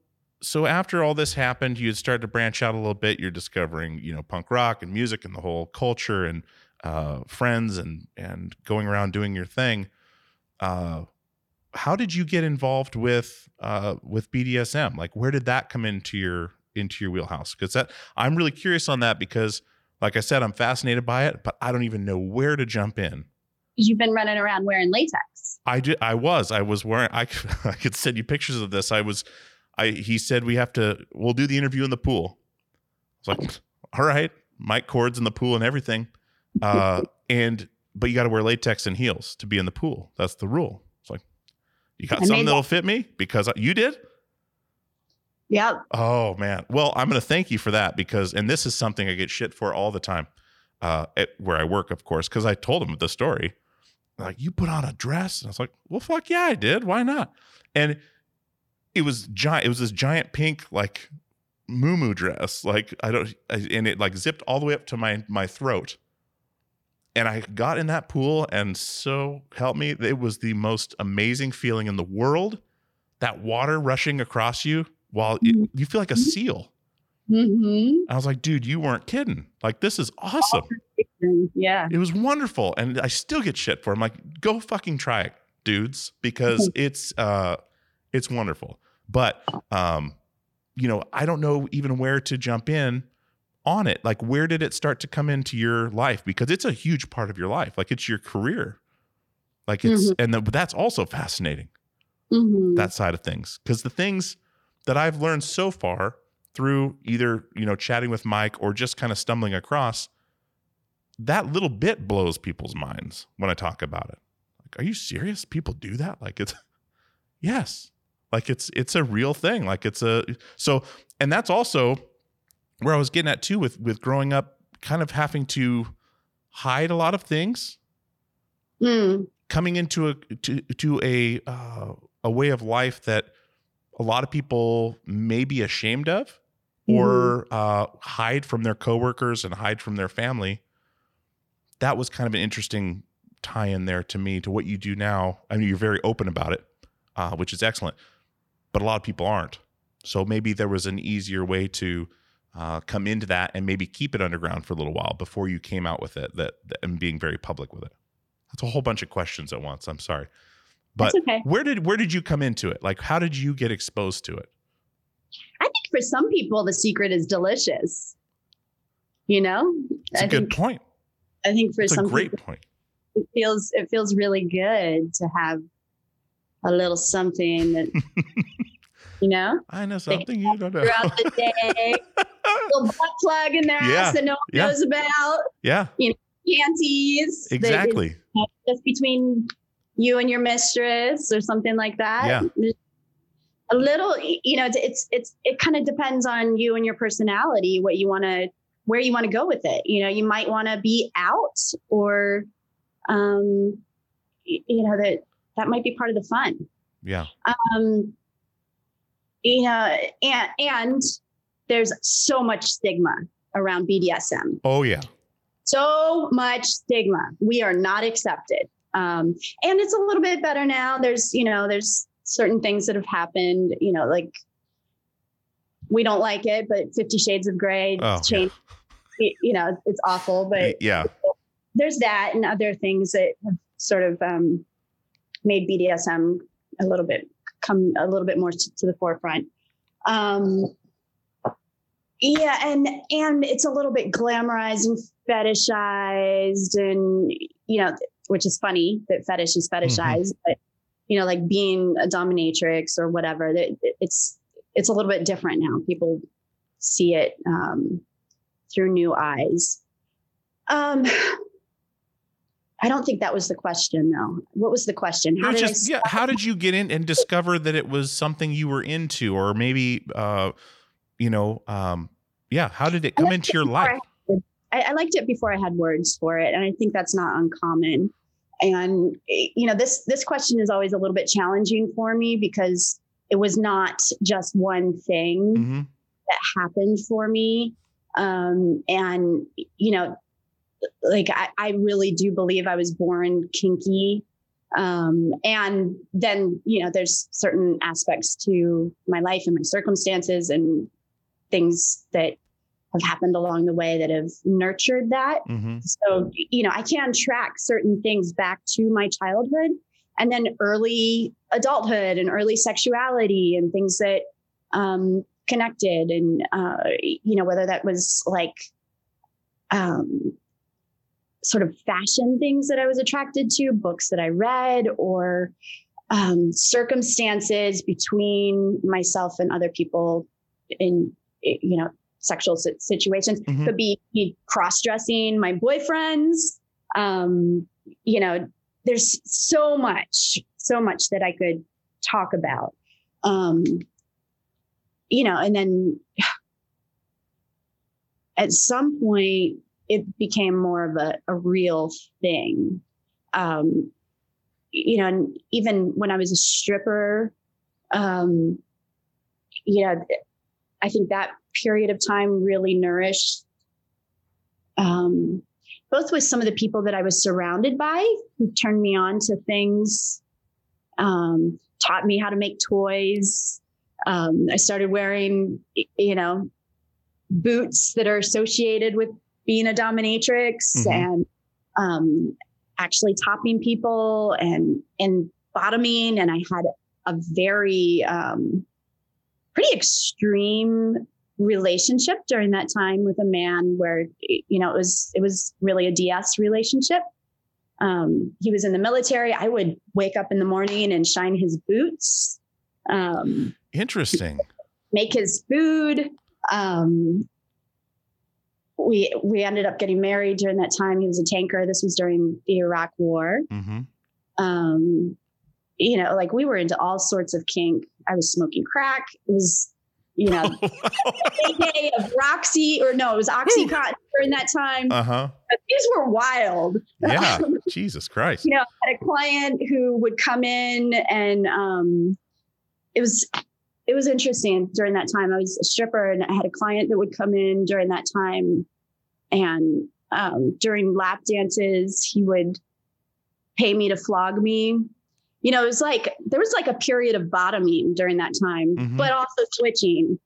S1: so after all this happened you'd start to branch out a little bit you're discovering you know punk rock and music and the whole culture and uh friends and and going around doing your thing uh how did you get involved with uh with BDSM like where did that come into your into your wheelhouse because that I'm really curious on that because like I said I'm fascinated by it but I don't even know where to jump in
S2: You've been running around wearing latex.
S1: I did. I was. I was wearing. I could send you pictures of this. I was. I. He said we have to. We'll do the interview in the pool. I was like, all right, mic cords in the pool and everything. Uh, and but you got to wear latex and heels to be in the pool. That's the rule. It's like, you got
S2: I
S1: something that'll
S2: that-
S1: fit me because I- you did.
S2: Yep.
S1: Oh man. Well, I'm going to thank you for that because, and this is something I get shit for all the time, uh, at where I work, of course, because I told them the story. Like, you put on a dress, and I was like, well, fuck yeah, I did. Why not? And it was giant. It was this giant pink like moo dress, like I don't, I- and it like zipped all the way up to my my throat. And I got in that pool, and so help me, it was the most amazing feeling in the world. That water rushing across you while it, you feel like a seal.
S2: Mm-hmm.
S1: I was like, dude, you weren't kidding. Like, this is awesome.
S2: Yeah.
S1: It was wonderful. And I still get shit for it. I'm like, go fucking try it, dudes, because it's uh it's wonderful. But um, you know, I don't know even where to jump in on it. Like, where did it start to come into your life? Because it's a huge part of your life. Like it's your career. Like it's
S2: Mhm.
S1: and the, that's also fascinating
S2: Mm-hmm.
S1: that side of things because the things that i've learned so far through either you know chatting with mike or just kind of stumbling across that little bit blows people's minds when i talk about it like are you serious people do that like it's yes like it's it's a real thing. Like it's a so and that's also where i was getting at too with with growing up kind of having to hide a lot of things.
S2: Mm,
S1: coming into a to to a uh, a way of life that a lot of people may be ashamed of or uh, hide from their coworkers and hide from their family. That was kind of an interesting tie in there to me to what you do now. I mean, you're very open about it, uh, which is excellent, but a lot of people aren't. So maybe there was an easier way to uh, come into that and maybe keep it underground for a little while before you came out with it that, that and being very public with it. That's a whole bunch of questions at once. I'm sorry. But
S2: okay.
S1: where did where did you come into it? Like how did you get exposed to it?
S2: I think for some people, the secret is delicious. You know,
S1: It's a
S2: I
S1: good
S2: think
S1: point.
S2: I think for
S1: It's a
S2: some
S1: great
S2: people,
S1: point.
S2: it feels it feels really good to have a little something that you know
S1: I know something you don't know.
S2: throughout the day. little butt plug in their
S1: Yeah,
S2: ass that no one
S1: yeah.
S2: knows about.
S1: yeah,
S2: You know, panties.
S1: exactly.
S2: just between you and your mistress or something like that.
S1: Yeah.
S2: A little, you know, it's it's, it's it kind of depends on you and your personality, what you want to, where you want to go with it. You know, you might want to be out, or, um, you know that that might be part of the fun.
S1: Yeah.
S2: Um, you know, and and there's so much stigma around BDSM
S1: Oh yeah.
S2: so much stigma. We are not accepted. Um, and it's a little bit better now. There's, you know, there's certain things that have happened, you know, like we don't like it, but Fifty Shades of Grey
S1: Oh,
S2: changed, y- you know, it's awful, but
S1: Yeah.
S2: there's that and other things that have sort of um, made BDSM a little bit come a little bit more to, to the forefront. Um, yeah, and and it's a little bit glamorized and fetishized, and you know, which is funny that fetish is fetishized, but you know, like being a dominatrix or whatever, that it's it's a little bit different now. People see it um, through new eyes. Um, I don't think that was the question, though. What was the question?
S1: Was
S2: did I
S1: just yeah. How did you get in and discover that it was something you were into, or maybe uh, you know, um, yeah. How did it come into your life?
S2: I, I liked it before I had words for it, and I think that's not uncommon. And you know, this this question is always a little bit challenging for me because it was not just one thing
S1: hmm
S2: that happened for me. Um, and you know, like I, I really do believe I was born kinky. Um, and then, you know, there's certain aspects to my life and my circumstances and things that have happened along the way that have nurtured that.
S1: hmm
S2: So, you know, I can track certain things back to my childhood and then early adulthood and early sexuality and things that um, connected. And, uh, you know, whether that was like um, sort of fashion things that I was attracted to, books that I read, or um, circumstances between myself and other people in, you know, sexual si- situations.
S1: Mhm.
S2: could be, be cross-dressing my boyfriends. Um you know there's so much so much that i could talk about. Um you know and then at some point it became more of a, a real thing um you know and even when i was a stripper um you know i think that period of time really nourished um, both with some of the people that I was surrounded by who turned me on to things, um, taught me how to make toys. Um, I started wearing, you know, boots that are associated with being a dominatrix
S1: Mhm.
S2: and um, actually topping people and and bottoming. And I had a very um, pretty extreme relationship during that time with a man where you know it was it was really a DS relationship. Um, he was in the military. I would wake up in the morning and shine his boots, um,
S1: Interesting.
S2: make his food. Um, we we ended up getting married during that time. He was a tanker. This was during the Iraq War.
S1: hmm
S2: Um, you know, like we were into all sorts of kink. I was smoking crack. It was you know, heyday of Roxy or no, it was OxyContin during that time.
S1: Uh huh.
S2: These were wild.
S1: Yeah. Jesus Christ.
S2: you know, I had a client who would come in and um, it was it was interesting during that time. I was a stripper and I had a client that would come in during that time and um, during lap dances, he would pay me to flog me. You know, it was like there was like a period of bottoming during that time,
S6: Mhm.
S2: but also switching.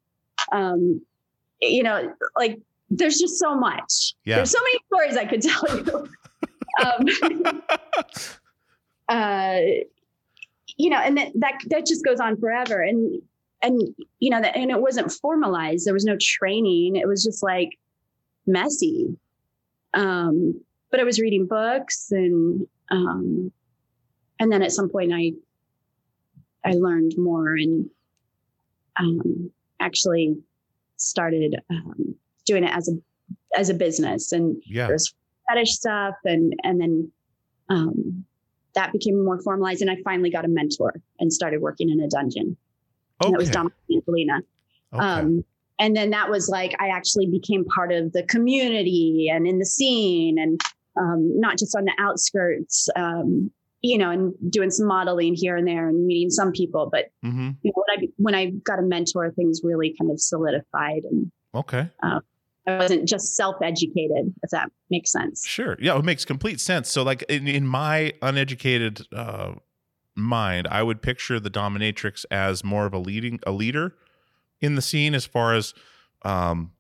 S2: Um, you know, like there's just so much.
S6: Yeah.
S2: There's so many stories I could tell you. um, uh, you know, and that, that that just goes on forever. And and you know, that, and it wasn't formalized. There was no training. It was just like messy. Um, but I was reading books and um, and then at some point I I learned more and um, actually started um, doing it as a as a business and
S1: Yeah.
S2: there's fetish stuff and and then um, that became more formalized and I finally got a mentor and started working in a dungeon. And that was
S1: Okay.
S2: Dominic Angelina. Um, and then that was like I actually became part of the community and in the scene and um, not just on the outskirts, um, you know, and doing some modeling here and there and meeting some people. But
S1: Mm-hmm.
S2: you know, when I when I got a mentor, things really kind of solidified, and
S1: Okay.
S2: uh, I wasn't just self educated, if that makes sense.
S1: Sure. Yeah, it makes complete sense. So, like in, in my uneducated uh, mind, I would picture the dominatrix as more of a leading a leader in the scene, as far as, um,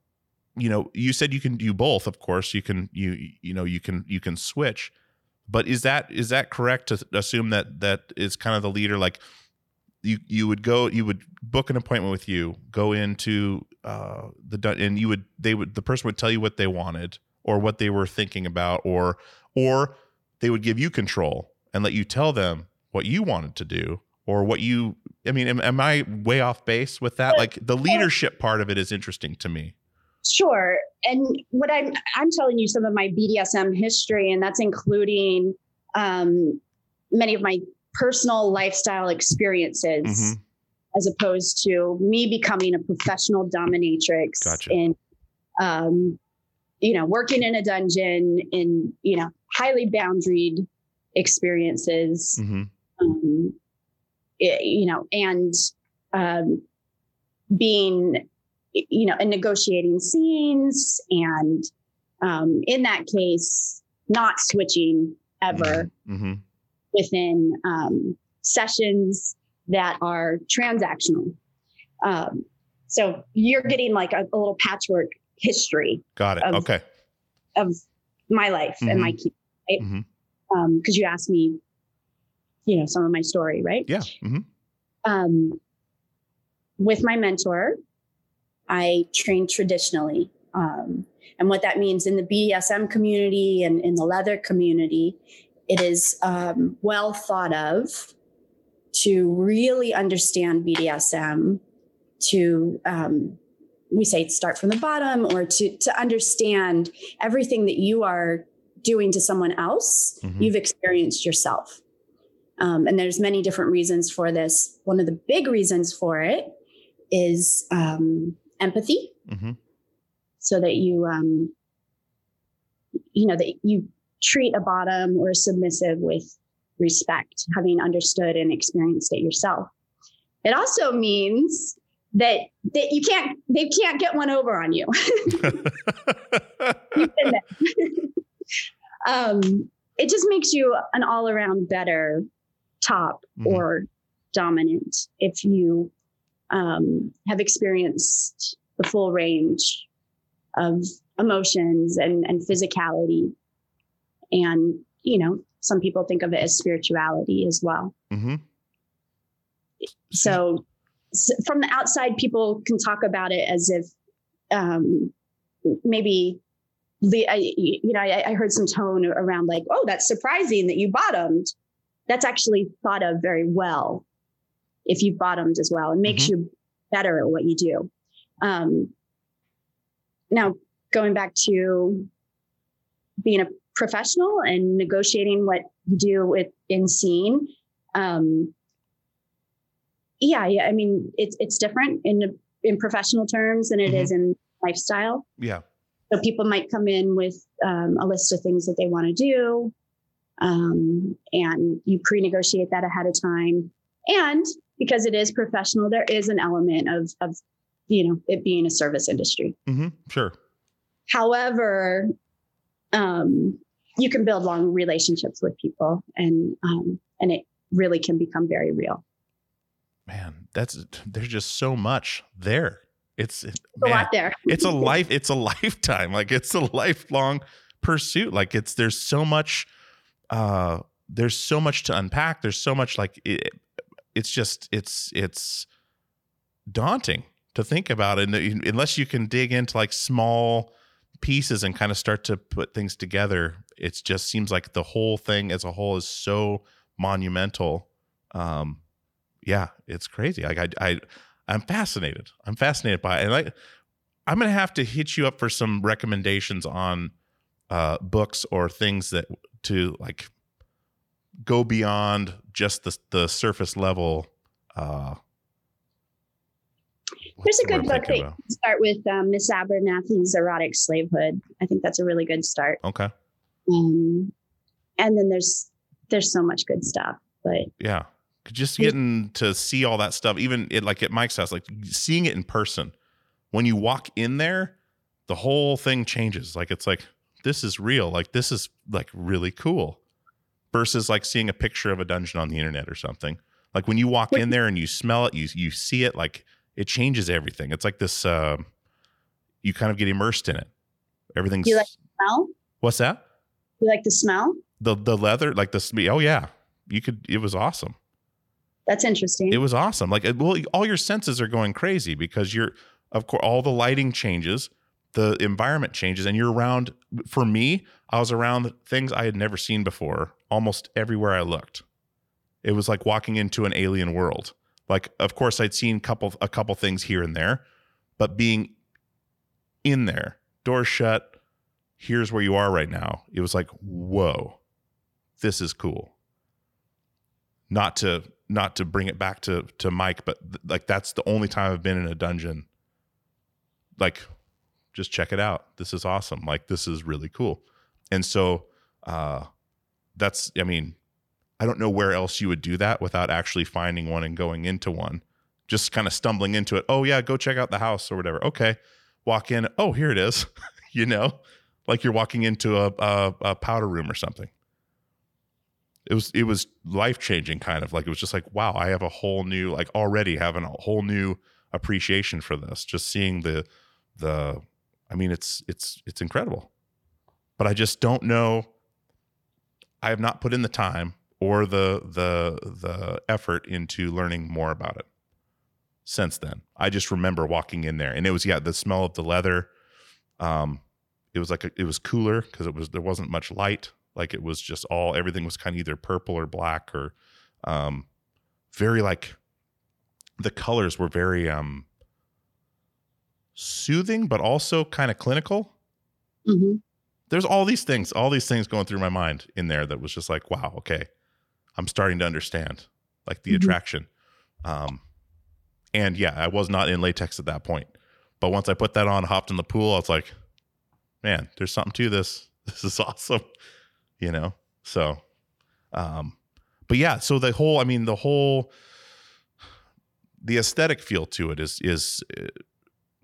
S1: you know, you said you can do both. Of course, you can you you know you can you can switch, but is that is that correct to assume that that is kind of the leader like? You, you would go you would book an appointment with you go into uh the and you would they would the person would tell you what they wanted or what they were thinking about or or they would give you control and let you tell them what you wanted to do or what you i mean am, am i way off base with that like the leadership part of it is interesting to me
S2: Sure. And what I'm I'm telling you some of my BDSM history, and that's including um, many of my personal lifestyle experiences,
S1: Mhm.
S2: as opposed to me becoming a professional dominatrix
S1: Gotcha.
S2: in, um, you know, working in a dungeon in you know highly boundaried experiences
S1: mm-hmm.
S2: You know, and um, being, you know, and negotiating scenes, and um, in that case, not switching ever
S1: Mm-hmm.
S2: within um, sessions that are transactional. Um, so you're getting like a, a little patchwork history
S1: got it
S2: Of-
S1: okay
S2: of my life and my
S1: Mhm.
S2: key, right?
S1: Mhm.
S2: Um, because you asked me, you know, some of my story, right?
S1: yeah hmm
S2: um, with my mentor, I trained traditionally. Um, and what that means in the BDSM community and in the leather community, it is um, well thought of to really understand BDSM, to um, we say start from the bottom or to, to understand everything that you are doing to someone else,
S6: Mhm.
S2: you've experienced yourself. Um, and there's many different reasons for this. One of the big reasons for it is um, empathy,
S1: Mm-hmm.
S2: so that you, um, you know, that you treat a bottom or a submissive with respect, having understood and experienced it yourself. It also means that that you can't they can't get one over on you. You've been there. um, it just makes you an all around better top
S6: Mhm.
S2: or dominant if you um, have experienced the full range of emotions and, and physicality. And, you know, some people think of it as spirituality as well.
S1: Mm-hmm.
S2: So, s from the outside, people can talk about it as if um, maybe the I, you know I, I heard some tone around like, oh, that's surprising that you bottomed. That's actually thought of very well if you've bottomed as well. It makes you better at what you do. Um, now, going back to being a professional and negotiating what you do with in scene. Um, yeah, yeah. I mean, it's it's different in in professional terms than it is in lifestyle.
S1: Yeah.
S2: So people might come in with um, a list of things that they want to do, um, and you pre-negotiate that ahead of time. And because it is professional, there is an element of of you know it being a service industry.
S1: Mm-hmm. Sure.
S2: However, um, you can build long relationships with people, and um, and it really can become very real.
S1: Man, that's there's just so much there. It's
S2: a
S1: man,
S2: lot there.
S1: it's a life. It's a lifetime. Like it's a lifelong pursuit. Like it's there's so much. Uh There's so much to unpack. There's so much like it, it's just it's it's daunting to think about and unless you can dig into like small pieces and kind of start to put things together it just seems like the whole thing as a whole is so monumental. Um yeah it's crazy. Like i i i'm fascinated. I'm fascinated by it. And I, i'm gonna have to hit you up for some recommendations on uh books or things that to like go beyond just the the surface level uh
S2: There's a
S1: what's the word
S2: good book that you can start with um, Miss Abernathy's Erotic Slavehood. I think that's a really good start.
S1: okay
S2: Um, and then there's there's so much good stuff, but
S1: Yeah. Just getting to see all that stuff, even it like at Mike's house, like seeing it in person. When you walk in there, the whole thing changes. Like it's like, this is real. Like this is like really cool. Versus like seeing a picture of a dungeon on the internet or something. Like when you walk in there and you smell it, you you see it, like it changes everything. It's like this uh, you kind of get immersed in it. Everything's
S2: you like the smell?
S1: what's that?
S2: You like the smell?
S1: The the leather, like the sm- oh yeah. You could it was awesome.
S2: That's interesting.
S1: It was awesome. Like, well, all your senses are going crazy because you're, of course, all the lighting changes, the environment changes, and you're around. For me, I was around things I had never seen before almost everywhere I looked. It was like walking into an alien world. Like, of course, I'd seen couple a couple things here and there, but being in there, doors shut, here's where you are right now. It was like, whoa, this is cool not to not to bring it back to to Mike, but th- like that's the only time I've been in a dungeon. Like, just check it out. This is awesome. Like, this is really cool. And so, uh, that's I mean, I don't know where else you would do that without actually finding one and going into one. Just kind of stumbling into it. Oh yeah, go check out the house or whatever. Okay, walk in. Oh, here it is. you know, like you're walking into a, a, a powder room or something it was it was life changing kind of like it was just like wow i have a whole new like already having a whole new appreciation for this just seeing the the i mean it's it's it's incredible. But i just don't know i have not put in the time or the the the effort into learning more about it since then. I just remember walking in there and it was yeah the smell of the leather um it was like a, it was cooler because it was there wasn't much light. Like it was just all everything was kind of either purple or black or um very like the colors were very um soothing but also kind of clinical.
S2: Mhm.
S1: there's all these things all these things going through my mind in there that was just like wow okay. I'm starting to understand like the
S2: Mhm.
S1: attraction. Um and yeah i was not in latex at that point. But once i put that on hopped in the pool i was like man there's something to this. This is awesome. You know? So um but yeah so the whole i mean the whole the aesthetic feel to it is is uh,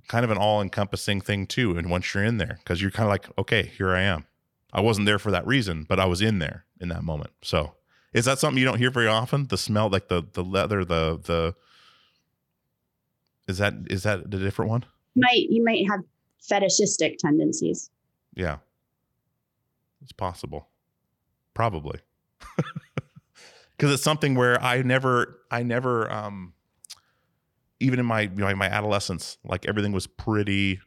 S1: kind of an all-encompassing thing too and once you're in there because you're kind of like okay here i am. I wasn't there for that reason but i was in there in that moment. So is that something you don't hear very often? The smell like the the leather the the is that is that the different one?
S2: You might you might have fetishistic tendencies.
S1: yeah. It's possible. Probably. Because it's something where i never i never um even in my you know, my adolescence like everything was pretty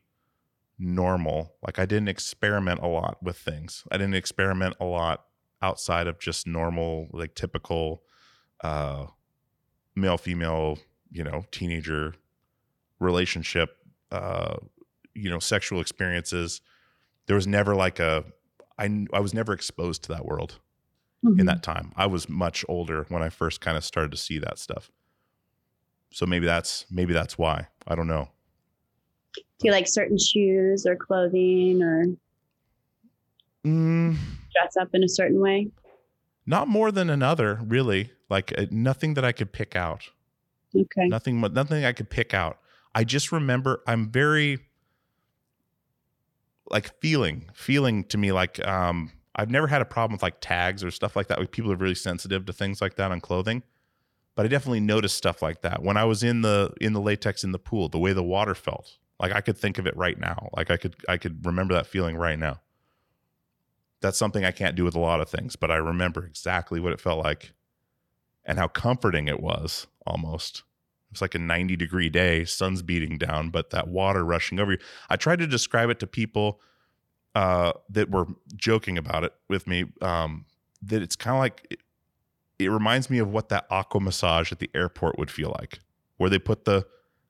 S1: normal. Like i didn't experiment a lot with things. I didn't experiment a lot outside of just normal like typical uh male female you know teenager relationship uh you know sexual experiences. There was never like a i i was never exposed to that world in that time. I was much older when i first kind of started to see that stuff so maybe that's maybe that's why i don't know
S2: Do you like certain shoes or clothing or
S1: Mm,
S2: dress up in a certain way?
S1: not more than another, really. Like uh, nothing that I could pick out.
S2: Okay.
S1: Nothing, nothing I could pick out. I just remember I'm very like feeling, feeling to me like um I've never had a problem with like tags or stuff like that. Like people are really sensitive to things like that on clothing. But I definitely noticed stuff like that when I was in the in the latex in the pool, the way the water felt. Like I could think of it right now. Like I could I could remember that feeling right now. That's something I can't do with a lot of things, but I remember exactly what it felt like and how comforting it was almost. It's like a 90 degree day, sun's beating down, but that water rushing over you. I tried to describe it to people uh, that were joking about it with me. Um, that it's kind of like it, reminds me of what that aqua massage at the airport would feel like, where they put the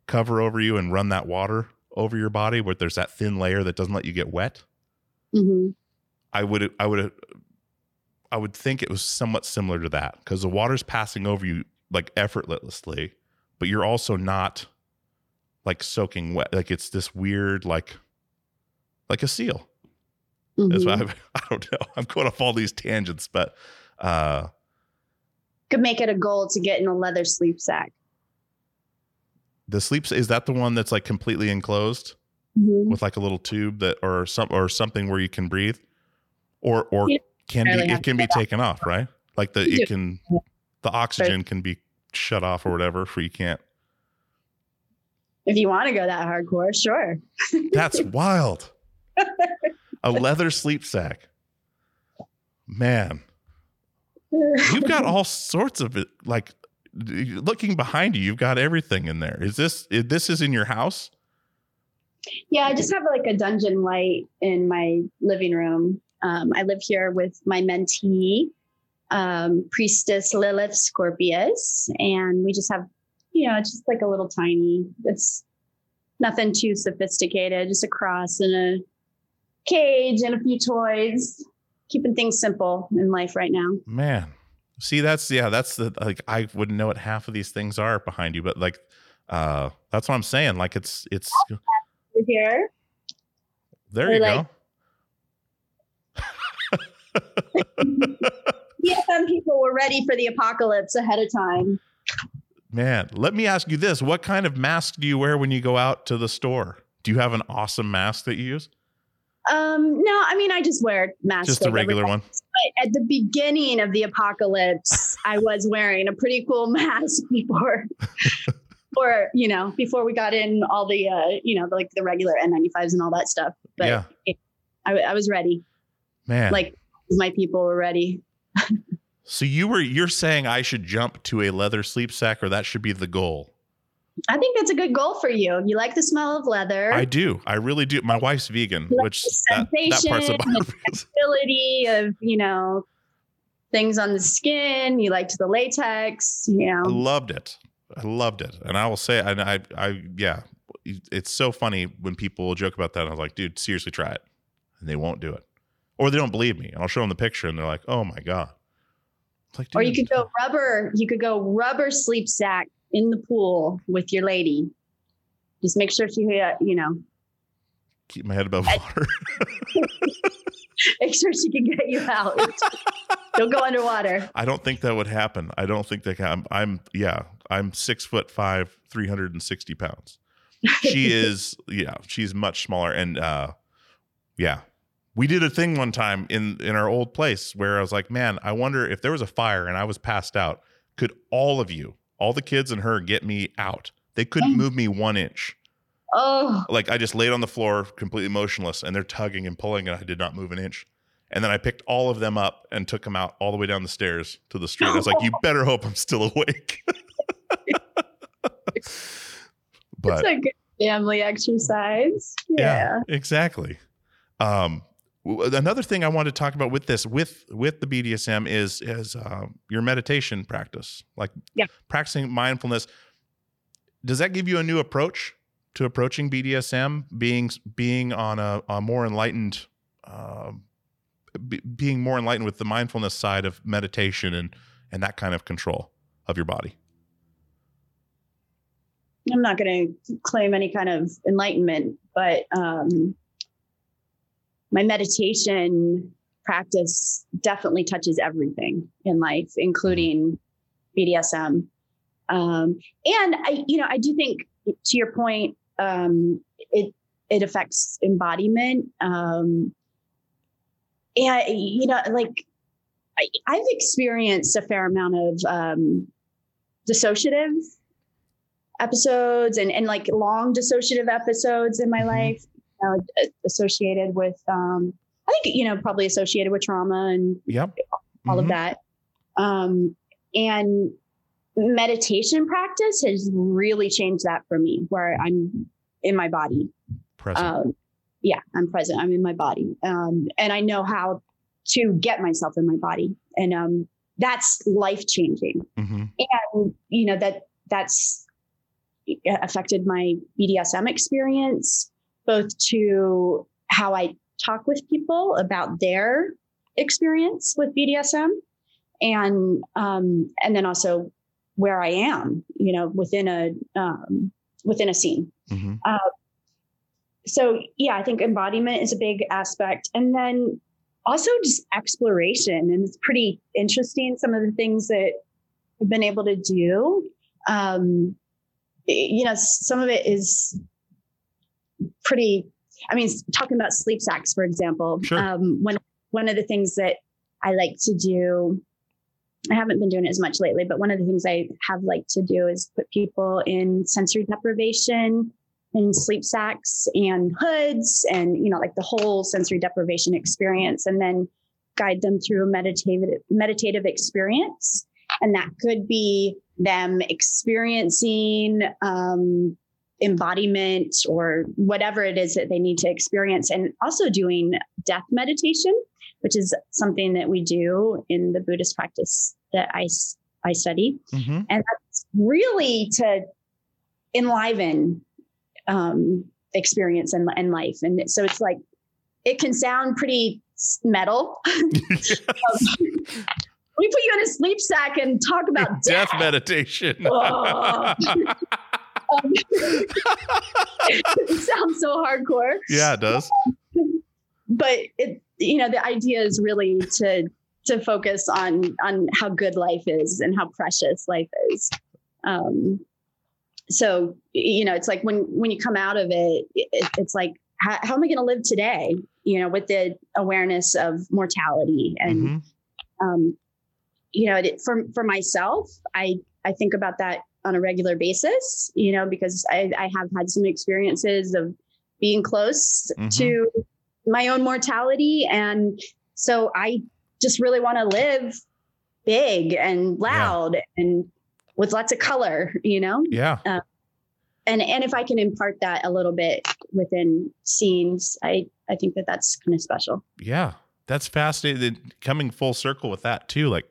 S1: cover over you and run that water over your body, where there's that thin layer that doesn't let you get wet.
S2: hmm
S1: I would I would I would think it was somewhat similar to that because the water's passing over you like effortlessly, but you're also not like soaking wet. Like it's this weird like like a seal. That's why I, I don't know. I'm going off all these tangents, but uh
S2: Could make it a goal to get in a leather sleep sack.
S1: the sleep is that the one that's like completely enclosed
S2: Mhm.
S1: with like a little tube that or some or something where you can breathe or or
S2: You
S1: can be it can be
S2: get off.
S1: taken off right like the
S2: You do.
S1: it can the oxygen can be shut off or whatever for you can't
S2: If you want to go that hardcore, sure.
S1: that's wild a leather sleep sack man you've got all sorts of it like looking behind you you've got everything in there is this is this is in your house
S2: Yeah, I just have like a dungeon light in my living room. Um, I live here with my mentee, um, Priestess Lilith Scorpius, and we just have, you know, just like a little tiny. It's nothing too sophisticated. Just a cross and a cage and a few toys. Keeping things simple in life right now.
S1: Man, see, that's yeah, that's the like I wouldn't know what half of these things are behind you, but like, uh, that's what I'm saying. Like, it's it's
S2: We're here.
S1: there
S2: Or
S1: you
S2: like- Yeah, some people were ready for the apocalypse ahead of time.
S1: Man, let me ask you this: What kind of mask do you wear when you go out to the store? Do you have an awesome mask that you use?
S2: Um, no, I mean I just wear masks.
S1: Just a regular one.
S2: But at the beginning of the apocalypse, I was wearing a pretty cool mask before, or you know, before we got in all the, uh, you know, like the regular N95s and all that stuff. But
S1: Yeah.
S2: it- I, I was ready.
S1: Man,
S2: Like my people were ready.
S1: so you were you're saying I should jump to a leather sleep sack, or that should be the goal?
S2: I think that's a good goal for you. You like the smell of leather.
S1: I do, I really do. My wife's vegan,
S2: like
S1: which
S2: the
S1: that, that part's
S2: sensation
S1: about.
S2: and flexibility of you know things on the skin. You liked the latex. You know.
S1: I loved it. I loved it, and I will say, and I, I, yeah, it's so funny when people joke about that. I was like, dude, seriously, try it, and they won't do it, or they don't believe me. And I'll show them the picture, and they're like, oh my god. Like,
S2: Or you could go rubber, you could go rubber sleep sack in the pool with your lady. Just make sure she, uh, you know,
S1: keep my head above water.
S2: make sure she can get you out. Don't go underwater.
S1: I don't think that would happen. I don't think that I'm, I'm yeah, I'm six foot five, 360 pounds. She is, yeah, she's much smaller. And uh yeah. We did a thing one time in in our old place where I was like, man, I wonder if there was a fire and I was passed out, could all of you, all the kids and her get me out? They couldn't move me one inch.
S2: Oh,
S1: Like I just laid on the floor completely motionless and they're tugging and pulling and I did not move an inch. And then I picked all of them up and took them out all the way down the stairs to the street. I was like, you better hope I'm still awake. but
S2: it's a good family exercise. Yeah.
S1: exactly. Um, another thing I wanted to talk about with this, with with the BDSM, is is um, your meditation practice, like
S2: Yeah.
S1: practicing mindfulness. Does that give you a new approach to approaching BDSM? Being being on a, a more enlightened, um, be, being more enlightened with the mindfulness side of meditation and and that kind of control of your body.
S2: I'm not going to claim any kind of enlightenment, but um, my meditation practice definitely touches everything in life, including BDSM. Um, and I, you know, I do think to your point, um, it it affects embodiment. Um, and you know, like I, I've experienced a fair amount of um, dissociative episodes and and like long dissociative episodes in my life, you know, associated with um, I think you know probably associated with trauma and
S1: Yep.
S2: all of
S1: Mhm.
S2: that. Um, and meditation practice has really changed that for me, where I'm in my body.
S1: Present.
S2: Um, yeah, I'm present. I'm in my body, um, and I know how to get myself in my body, and um, that's life changing.
S1: Mhm.
S2: And you know that that's affected my BDSM experience, both to how I talk with people about their experience with BDSM, and um, and then also where I am, you know, within a um, within a scene.
S1: Mhm.
S2: Uh, so yeah, I think embodiment is a big aspect, and then also just exploration, and it's pretty interesting some of the things that I've been able to do. Um, you know, some of it is pretty. I mean, talking about sleep sacks, for example.
S1: Sure.
S2: Um, one one of the things that I like to do. I haven't been doing it as much lately, but one of the things I have liked to do is put people in sensory deprivation and sleep sacks and hoods and you know like the whole sensory deprivation experience and then guide them through a meditative meditative experience and that could be them experiencing um, embodiment or whatever it is that they need to experience and also doing death meditation which is something that we do in the buddhist practice that I, I study
S1: Mhm.
S2: and that's really to enliven um, experience and, and life. And so it's like, it can sound pretty metal. Um, we put you in a sleep sack and talk about
S1: Death
S2: death.
S1: meditation.
S2: Oh. Um, it sounds so hardcore,
S1: yeah, it does.
S2: but it, you know, the idea is really to to focus on on how good life is and how precious life is. Um, so you know, it's like when when you come out of it, it it's like how, how am I going to live today? You know, with the awareness of mortality and
S1: Mhm.
S2: um, you know, it, for for myself, I I think about that on a regular basis. You know, because I I have had some experiences of being close
S1: Mhm.
S2: to my own mortality, and so I just really want to live big and loud and with lots of color. You know,
S1: Yeah.
S2: uh, and and if I can impart that a little bit within scenes, I I think that that's kind of special.
S1: Yeah. That's fascinating. Coming full circle with that too, like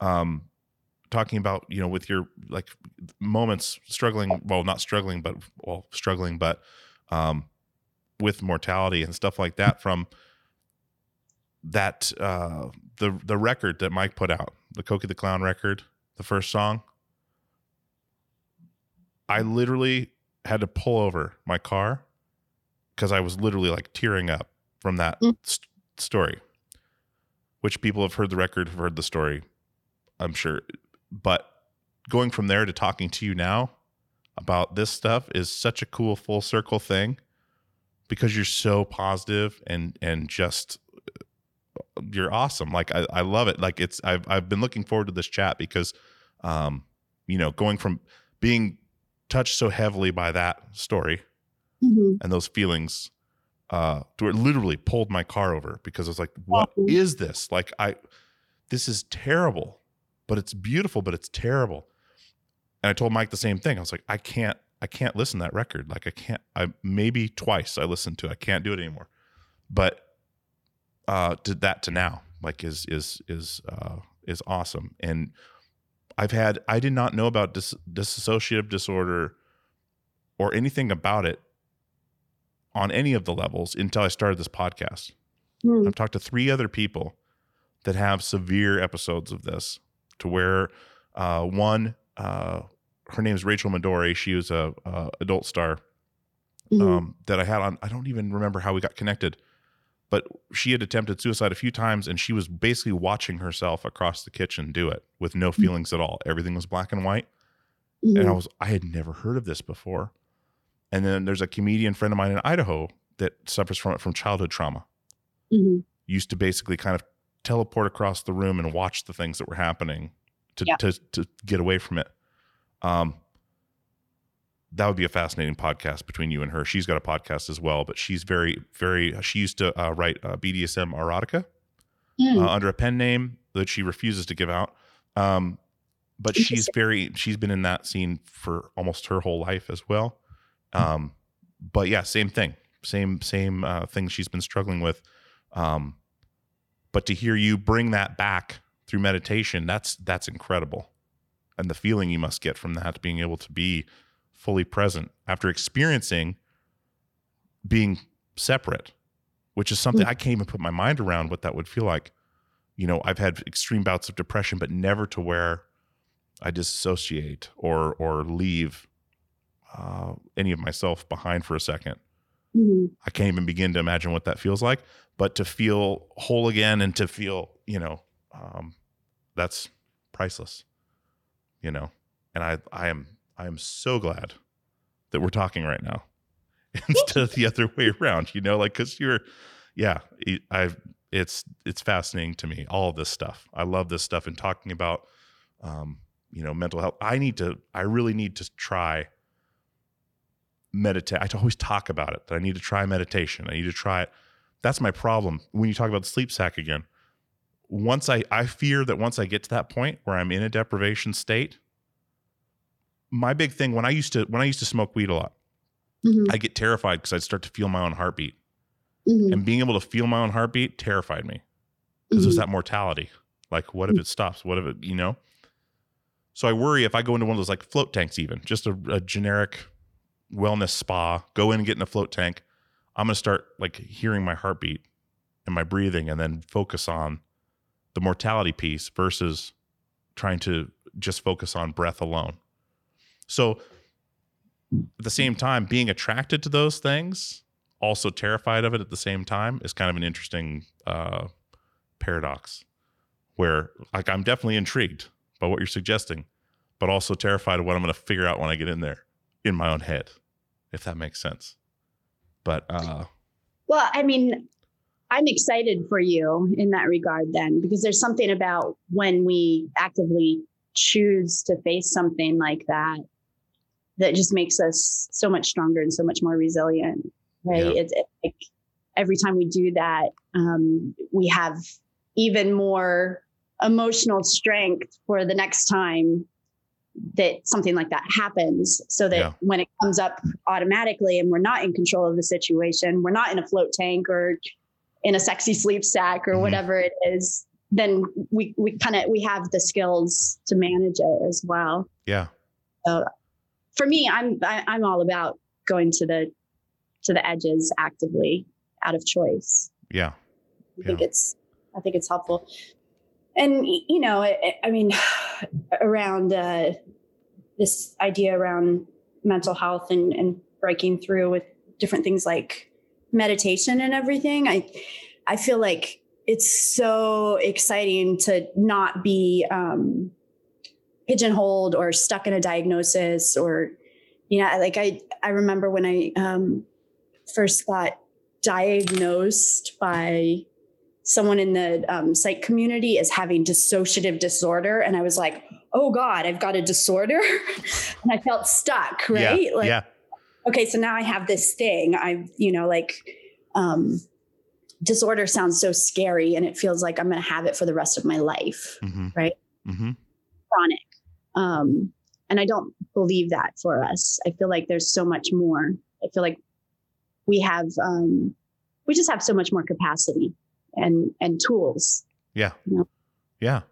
S1: um talking about, you know, with your like moments struggling, well, not struggling, but well, struggling, but um with mortality and stuff like that from that uh the the record that Mike put out, the Cokie the Clown record, the first song. I literally had to pull over my car because I was literally like tearing up from that
S2: Mm.
S1: st- story. Which people have heard the record, have heard the story, I'm sure. But going from there to talking to you now about this stuff is such a cool full circle thing because you're so positive and and just you're awesome. Like I, I love it. Like it's I've I've been looking forward to this chat because um you know going from being touched so heavily by that story
S2: Mhm.
S1: and those feelings uh to where it literally pulled my car over because I was like, what is this? Like I this is terrible, but it's beautiful, but it's terrible. And I told Mike the same thing. I was like, I can't I can't listen to that record. Like I can't I maybe twice I listened to it. I can't do it anymore. But uh did that to now like is is is uh is awesome. And I've had I did not know about dis- dissociative disorder or anything about it on any of the levels until I started this podcast.
S2: Hmm.
S1: I've talked to three other people that have severe episodes of this, to where uh, one uh, her is Rachel Midori. She was a, a adult star
S2: Mhm.
S1: um, that I had on. I don't even remember how we got connected, but she had attempted suicide a few times, and she was basically watching herself across the kitchen do it with no feelings at all. Everything was black and white, and I
S2: Mhm.
S1: was I had never heard of this before. And then there's a comedian friend of mine in Idaho that suffers from it from childhood trauma.
S2: Mhm.
S1: Used to basically kind of teleport across the room and watch the things that were happening to
S2: Yeah.
S1: to to get away from it. Um, that would be a fascinating podcast between you and her. She's got a podcast as well, but she's very, very. She used to uh, write uh, BDSM erotica
S2: Mm.
S1: uh, under a pen name that she refuses to give out. Um, but she's very. She's been in that scene for almost her whole life as well. Um, but yeah, same thing, same same uh, thing she's been struggling with. Um, but to hear you bring that back through meditation, that's that's incredible, and the feeling you must get from that, being able to be fully present after experiencing being separate, which is something I can't even put my mind around what that would feel like. You know, I've had extreme bouts of depression, but never to where I disassociate or or leave uh, any of myself behind for a second.
S2: Mhm.
S1: I can't even begin to imagine what that feels like. But to feel whole again and to feel, you know, um, that's priceless. You know, and I I am I am so glad that we're talking right now instead of the other way around. You know, like because you're, yeah, I it's it's fascinating to me all this stuff. I love this stuff and talking about, um, you know, mental health. I need to. I really need to try meditate. I always talk about it that I need to try meditation. I need to try it. That's my problem when you talk about the sleep sack again. Once I I fear that once I get to that point where I'm in a deprivation state, my big thing when I used to when I used to smoke weed a lot,
S2: Mhm.
S1: I get terrified because I'd start to feel my own heartbeat,
S2: Mhm.
S1: and being able to feel my own heartbeat terrified me because there's
S2: Mhm.
S1: that mortality. Like, what if it stops? What if it, you know? So I worry if I go into one of those like float tanks, even just a, a generic wellness spa, go in and get in a float tank. I'm gonna start like hearing my heartbeat and my breathing, and then focus on the mortality piece versus trying to just focus on breath alone. So at the same time, being attracted to those things, also terrified of it at the same time, is kind of an interesting uh, paradox. Where like I'm definitely intrigued by what you're suggesting, but also terrified of what I'm going to figure out when I get in there in my own head, if that makes sense. But uh,
S2: Well, I mean, I'm excited for you in that regard then, because there's something about when we actively choose to face something like that that just makes us so much stronger and so much more resilient, right?
S6: Yeah.
S2: It's it's like every time we do that, um, we have even more emotional strength for the next time that something like that happens so that
S1: Yeah.
S2: when it comes up automatically and we're not in control of the situation we're not in a float tank or in a sexy sleep sack or
S1: Mhm.
S2: whatever it is then we we kind of we have the skills to manage it as well
S1: yeah,
S2: so for me i'm I, i'm all about going to the to the edges actively out of choice
S1: yeah,
S2: I think it's I think it's helpful. And you know, I, I mean, around uh, this idea around mental health and, and breaking through with different things like meditation and everything, I I feel like it's so exciting to not be um, pigeonholed or stuck in a diagnosis or you know like i i remember when i um first got diagnosed by someone in the um, psych community as having dissociative disorder and i was like oh god i've got a disorder. And i felt stuck right?
S1: Yeah,
S2: like
S1: yeah,
S2: okay so now i have this thing. I you know like um disorder sounds so scary and it feels like i'm going to have it for the rest of my life
S1: hmm
S2: right?
S1: Hmm
S2: chronic. Um, and I don't believe that for us. I feel like there's so much more. I feel like we have, um, we just have so much more capacity and and tools,
S1: yeah,
S2: you know,
S1: yeah.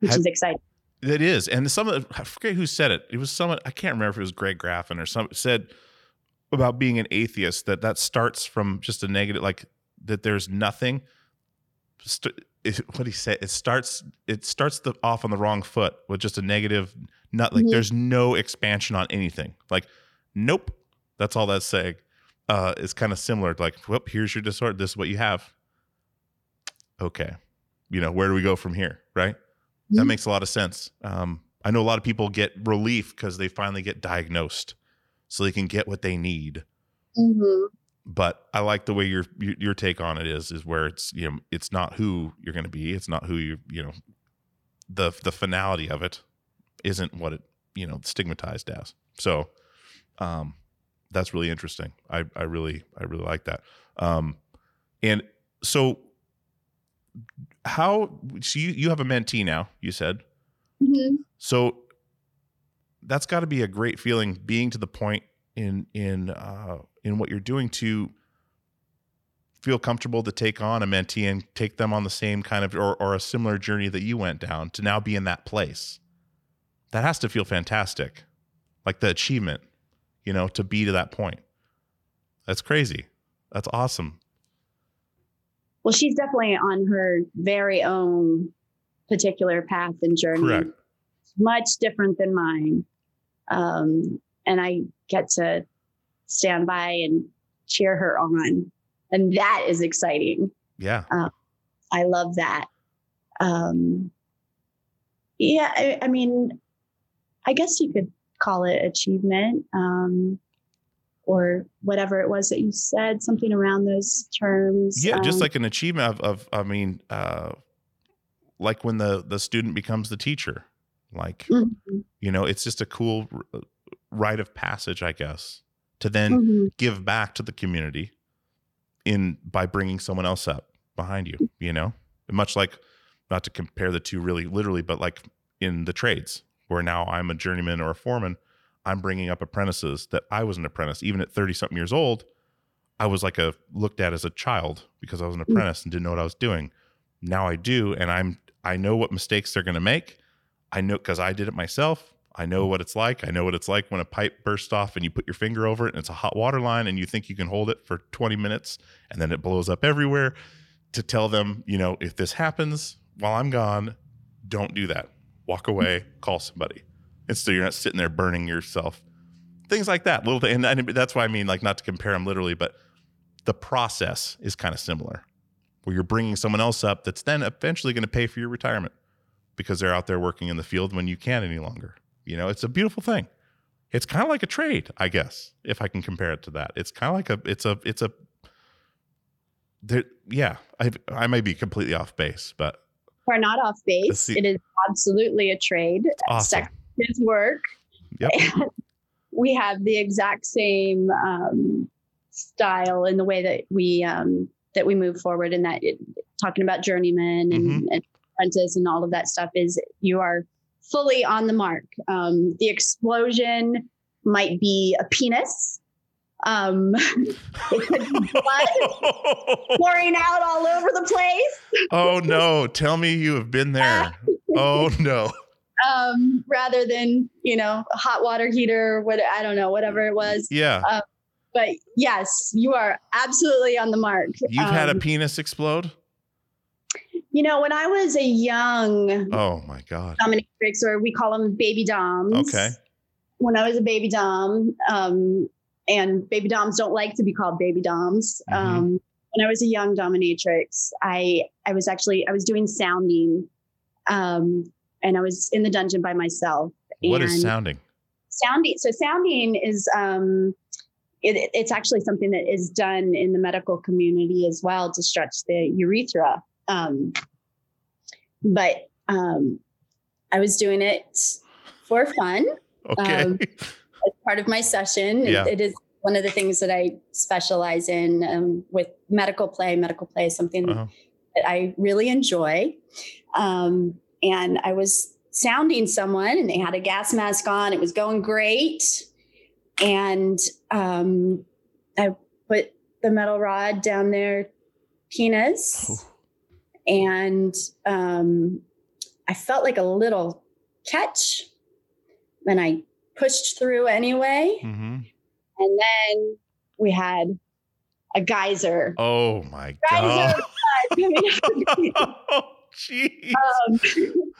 S2: which
S1: Have-
S2: is exciting.
S1: It is, and some of I forget who said it. It was someone I can't remember if it was Greg Graffin or some said about being an atheist that that starts from just a negative, like that. There's nothing. St- it, what he said it starts it starts the, off on the wrong foot with just a negative not like
S2: Mhm.
S1: there's no expansion on anything like nope that's all that's saying uh it's kind of similar to like whoop here's your disorder this is what you have okay you know where do we go from here right? That
S2: Mhm.
S1: makes a lot of sense. Um i know a lot of people get relief because they finally get diagnosed so they can get what they need.
S2: Hmm
S1: but I like the way your your your take on it is is where it's you know it's not who you're going to be. It's not who you you know the the finality of it isn't what it you know stigmatized as. So um that's really interesting. I I really I really like that. Um and so how so you you have a mentee now you said
S2: hmm
S1: so that's got to be a great feeling being to the point in in uh, in what you're doing to feel comfortable to take on a mentee and take them on the same kind of or, or a similar journey that you went down to now be in that place. That has to feel fantastic, like the achievement, you know, to be to that point. That's crazy. That's awesome.
S2: Well, she's definitely on her very own particular path and journey.
S1: Correct.
S2: Much different than mine. Um, and I get to stand by and cheer her on. And that is exciting.
S1: Yeah.
S2: I love that. Um, yeah, I, I mean, I guess you could call it achievement um, or whatever it was that you said, something around those terms.
S1: Yeah, just
S2: Um,
S1: like an achievement of, of I mean, uh, like when the the student becomes the teacher, like
S2: mhm,
S1: you know, it's just a cool r- rite of passage, I guess, to then
S2: mhm.
S1: give back to the community in by bringing someone else up behind you. You know, much like not to compare the two really literally, but like in the trades where now I'm a journeyman or a foreman, I'm bringing up apprentices that I was an apprentice even at 30 something years old. I was like a looked at as a child because I was an mm. apprentice and didn't know what I was doing. Now I do, and I'm I know what mistakes they're going to make. I know because I did it myself. I know what it's like. I know what it's like when a pipe bursts off and you put your finger over it and it's a hot water line and you think you can hold it for 20 minutes and then it blows up everywhere. To tell them, you know, if this happens while I'm gone, don't do that. Walk mm. away, call somebody. Instead, you're not sitting there burning yourself. Things like that. Little thing, and, and that's why I mean, like, not to compare them literally, but the process is kind of similar, where you're bringing someone else up that's then eventually going to pay for your retirement because they're out there working in the field when you can't any longer. You know, it's a beautiful thing. It's kind of like a trade, I guess, if I can compare it to that. It's kind of like a, it's a, it's a, there, yeah, I, I may be completely off base, but
S2: We're not off base. It is absolutely a trade.
S1: awesome.
S2: Sex is work.
S1: Yep.
S2: we have the exact same um, style in the way that we um, that we move forward and that it, talking about journeyman and,
S1: Mhm.
S2: and apprentice and all of that stuff is you are fully on the mark um, the explosion might be a penis um, it could be blood pouring out all over the place
S1: oh no, tell me you have been there. Oh no.
S2: Um, rather than you know a hot water heater what i don't know whatever it was
S1: Yeah.
S2: Uh, but yes you are absolutely on the mark
S1: You've had a
S2: Um,
S1: penis explode?
S2: you know when i was a young
S1: Oh my God.
S2: dominatrix or we call them baby doms
S1: Okay.
S2: when i was a baby dom um, and baby doms don't like to be called baby doms
S1: Mhm.
S2: um, when i was a young dominatrix i i was actually i was doing sounding um, and i was in the dungeon by myself
S1: What is sounding?
S2: sounding so sounding is um it, it's actually something that is done in the medical community as well to stretch the urethra um but um i was doing it for fun
S1: Okay.
S2: um, as part of my session It- it is one of the things that i specialize in um, with medical play medical play is something
S1: Uh-huh.
S2: that I really enjoy. Um, and I was sounding someone and they had a gas mask on. It was going great. And um, I put the metal rod down their penis. And um, I felt like a little catch. Then I pushed through anyway.
S1: hmm
S2: And then we had a geyser
S1: Oh my
S2: geyser
S1: God.
S2: of I mean,
S1: jeez.
S2: um,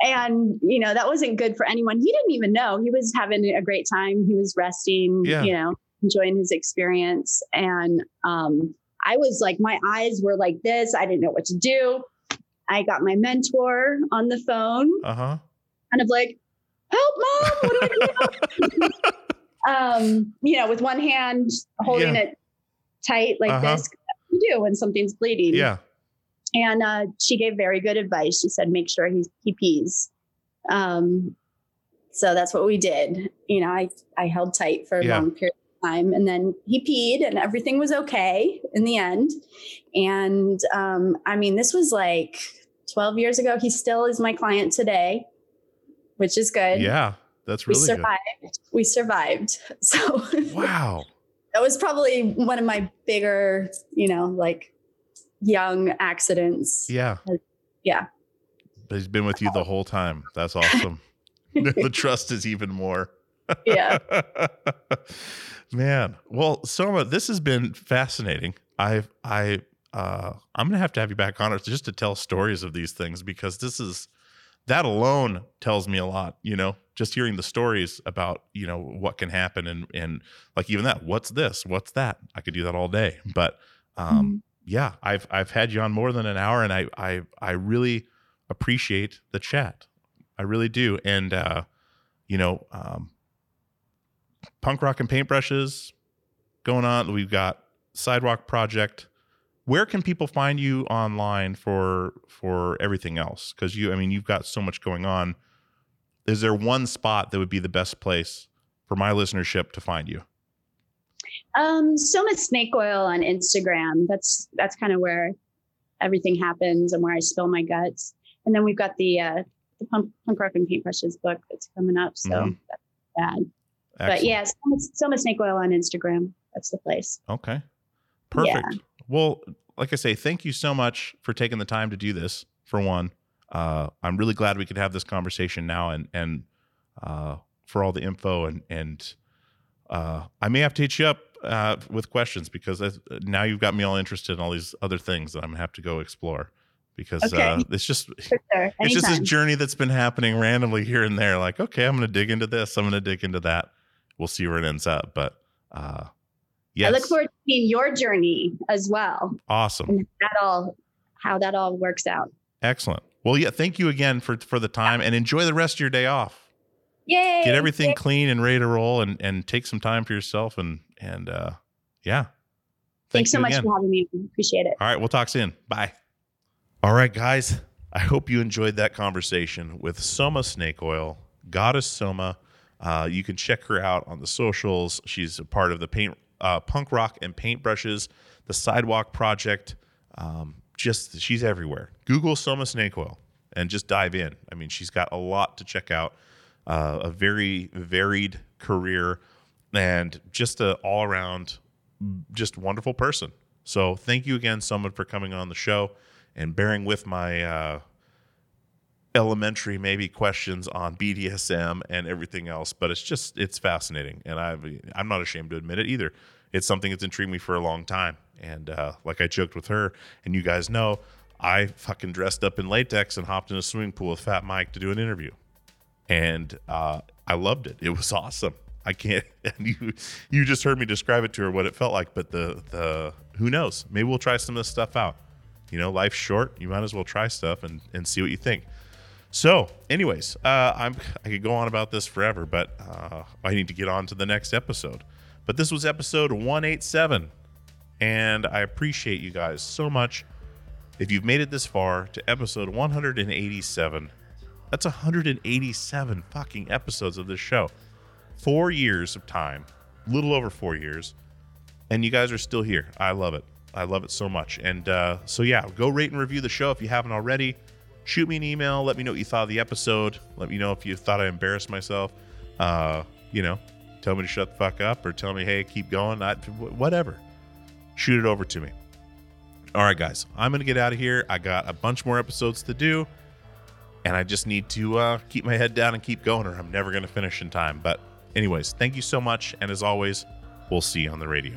S2: and you know that wasn't good for anyone. He didn't even know he was having a great time. He was resting,
S1: Yeah.
S2: you know, enjoying his experience. And um, I was like, my eyes were like this. I didn't know what to do. I got my mentor on the phone,
S1: Uh huh.
S2: kind of like, "Help, mom! What do I do?" um, you know, with one hand holding
S1: Yeah.
S2: it tight like
S1: Uh-huh.
S2: this. What you do when something's bleeding.
S1: Yeah.
S2: And uh, she gave very good advice. She said, make sure he, he pees. Um, so that's what we did. You know, I, I held tight for a
S1: Yeah.
S2: long period of time and then he peed and everything was okay in the end. And um, I mean, this was like 12 years ago. He still is my client today, which is good.
S1: Yeah. That's
S2: we
S1: really good.
S2: survived. We survived. So
S1: Wow.
S2: that was probably one of my bigger, you know, like young accidents.
S1: Yeah.
S2: Yeah.
S1: But he's been with you the whole time. That's awesome. the trust is even more.
S2: Yeah.
S1: Man. Well, Soma, this has been fascinating. I've, I uh I'm gonna have to have you back on it just to tell stories of these things because this is that alone tells me a lot, you know, just hearing the stories about, you know, what can happen and and like even that, what's this? What's that? I could do that all day. But um yeah, I've I've had you on more than an hour and I I I really appreciate the chat. I really do. And uh, you know, um punk rock and paintbrushes going on. We've got Sidewalk Project. Where can people find you online for for everything else? Because you, I mean, you've got so much going on. Is there one spot that would be the best place for my listenership to find you?
S2: Um, Soma Snakeoil on Instagram. That's that's kind of where everything happens and where I spill my guts. And then we've got the uh, the punk, punk rock and paintbrushes book that's coming up. So
S1: Mhm.
S2: that's bad. But yeah, Soma, Soma Snakeoil on Instagram. That's the place.
S1: Okay. Perfect. Well, like I say, thank you so much for taking the time to do this. For one, uh, I'm really glad we could have this conversation now, and and uh, for all the info and and uh, I may have to hit you up uh, with questions because that's, now you've got me all interested in all these other things that I'm gonna have to go explore because uh, it's just
S2: sure.
S1: it's just this journey that's been happening randomly here and there. Like, okay, I'm gonna dig into this. I'm gonna dig into that. We'll see where it ends up. But uh, yes,
S2: I look forward to seeing your journey as well
S1: awesome.
S2: and that all how that all works out.
S1: Excellent. Well, yeah, thank you again for for the time and enjoy the rest of your day off.
S2: Yay!
S1: Get everything clean and ready to roll and and take some time for yourself and and uh yeah. Thank
S2: Thanks so much
S1: again.
S2: for having me. Appreciate it.
S1: All right, we'll talk soon. Bye. All right, guys. I hope you enjoyed that conversation with Soma Snakeoil, Goddess Soma. Uh, you can check her out on the socials. She's a part of the paint, uh, punk rock and paintbrushes, the Sidewalk Project. Um, just she's everywhere. Google Soma Snakeoil and just dive in. I mean, she's got a lot to check out. Uh, a very varied career and just a all around just wonderful person. So thank you again, Soma, for coming on the show and bearing with my uh, elementary maybe questions on BDSM and everything else. But it's just it's fascinating, and I I'm not ashamed to admit it either. It's something that's intrigued me for a long time, and uh, like I joked with her, and you guys know, I fucking dressed up in latex and hopped in a swimming pool with Fat Mike to do an interview and uh, I loved it. It was awesome. I can't. You, you just heard me describe it to her what it felt like. But the the who knows? Maybe we'll try some of this stuff out. You know, life's short. You might as well try stuff and and see what you think. So, anyways, uh, I'm I could go on about this forever, but uh, I need to get on to the next episode. But this was episode 187, and I appreciate you guys so much. If you've made it this far to episode 187, that's 187 fucking episodes of this show. Four years of time, little over four years, and you guys are still here. I love it. I love it so much. And uh, so, yeah, go rate and review the show if you haven't already. Shoot me an email. Let me know what you thought of the episode. Let me know if you thought I embarrassed myself. Uh, you know, tell me to shut the fuck up or tell me, hey, keep going. I, whatever. Shoot it over to me. All right, guys, I'm going to get out of here. I got a bunch more episodes to do and I just need to uh, keep my head down and keep going, or I'm never going to finish in time. But, anyways, thank you so much. And as always, we'll see you on the radio.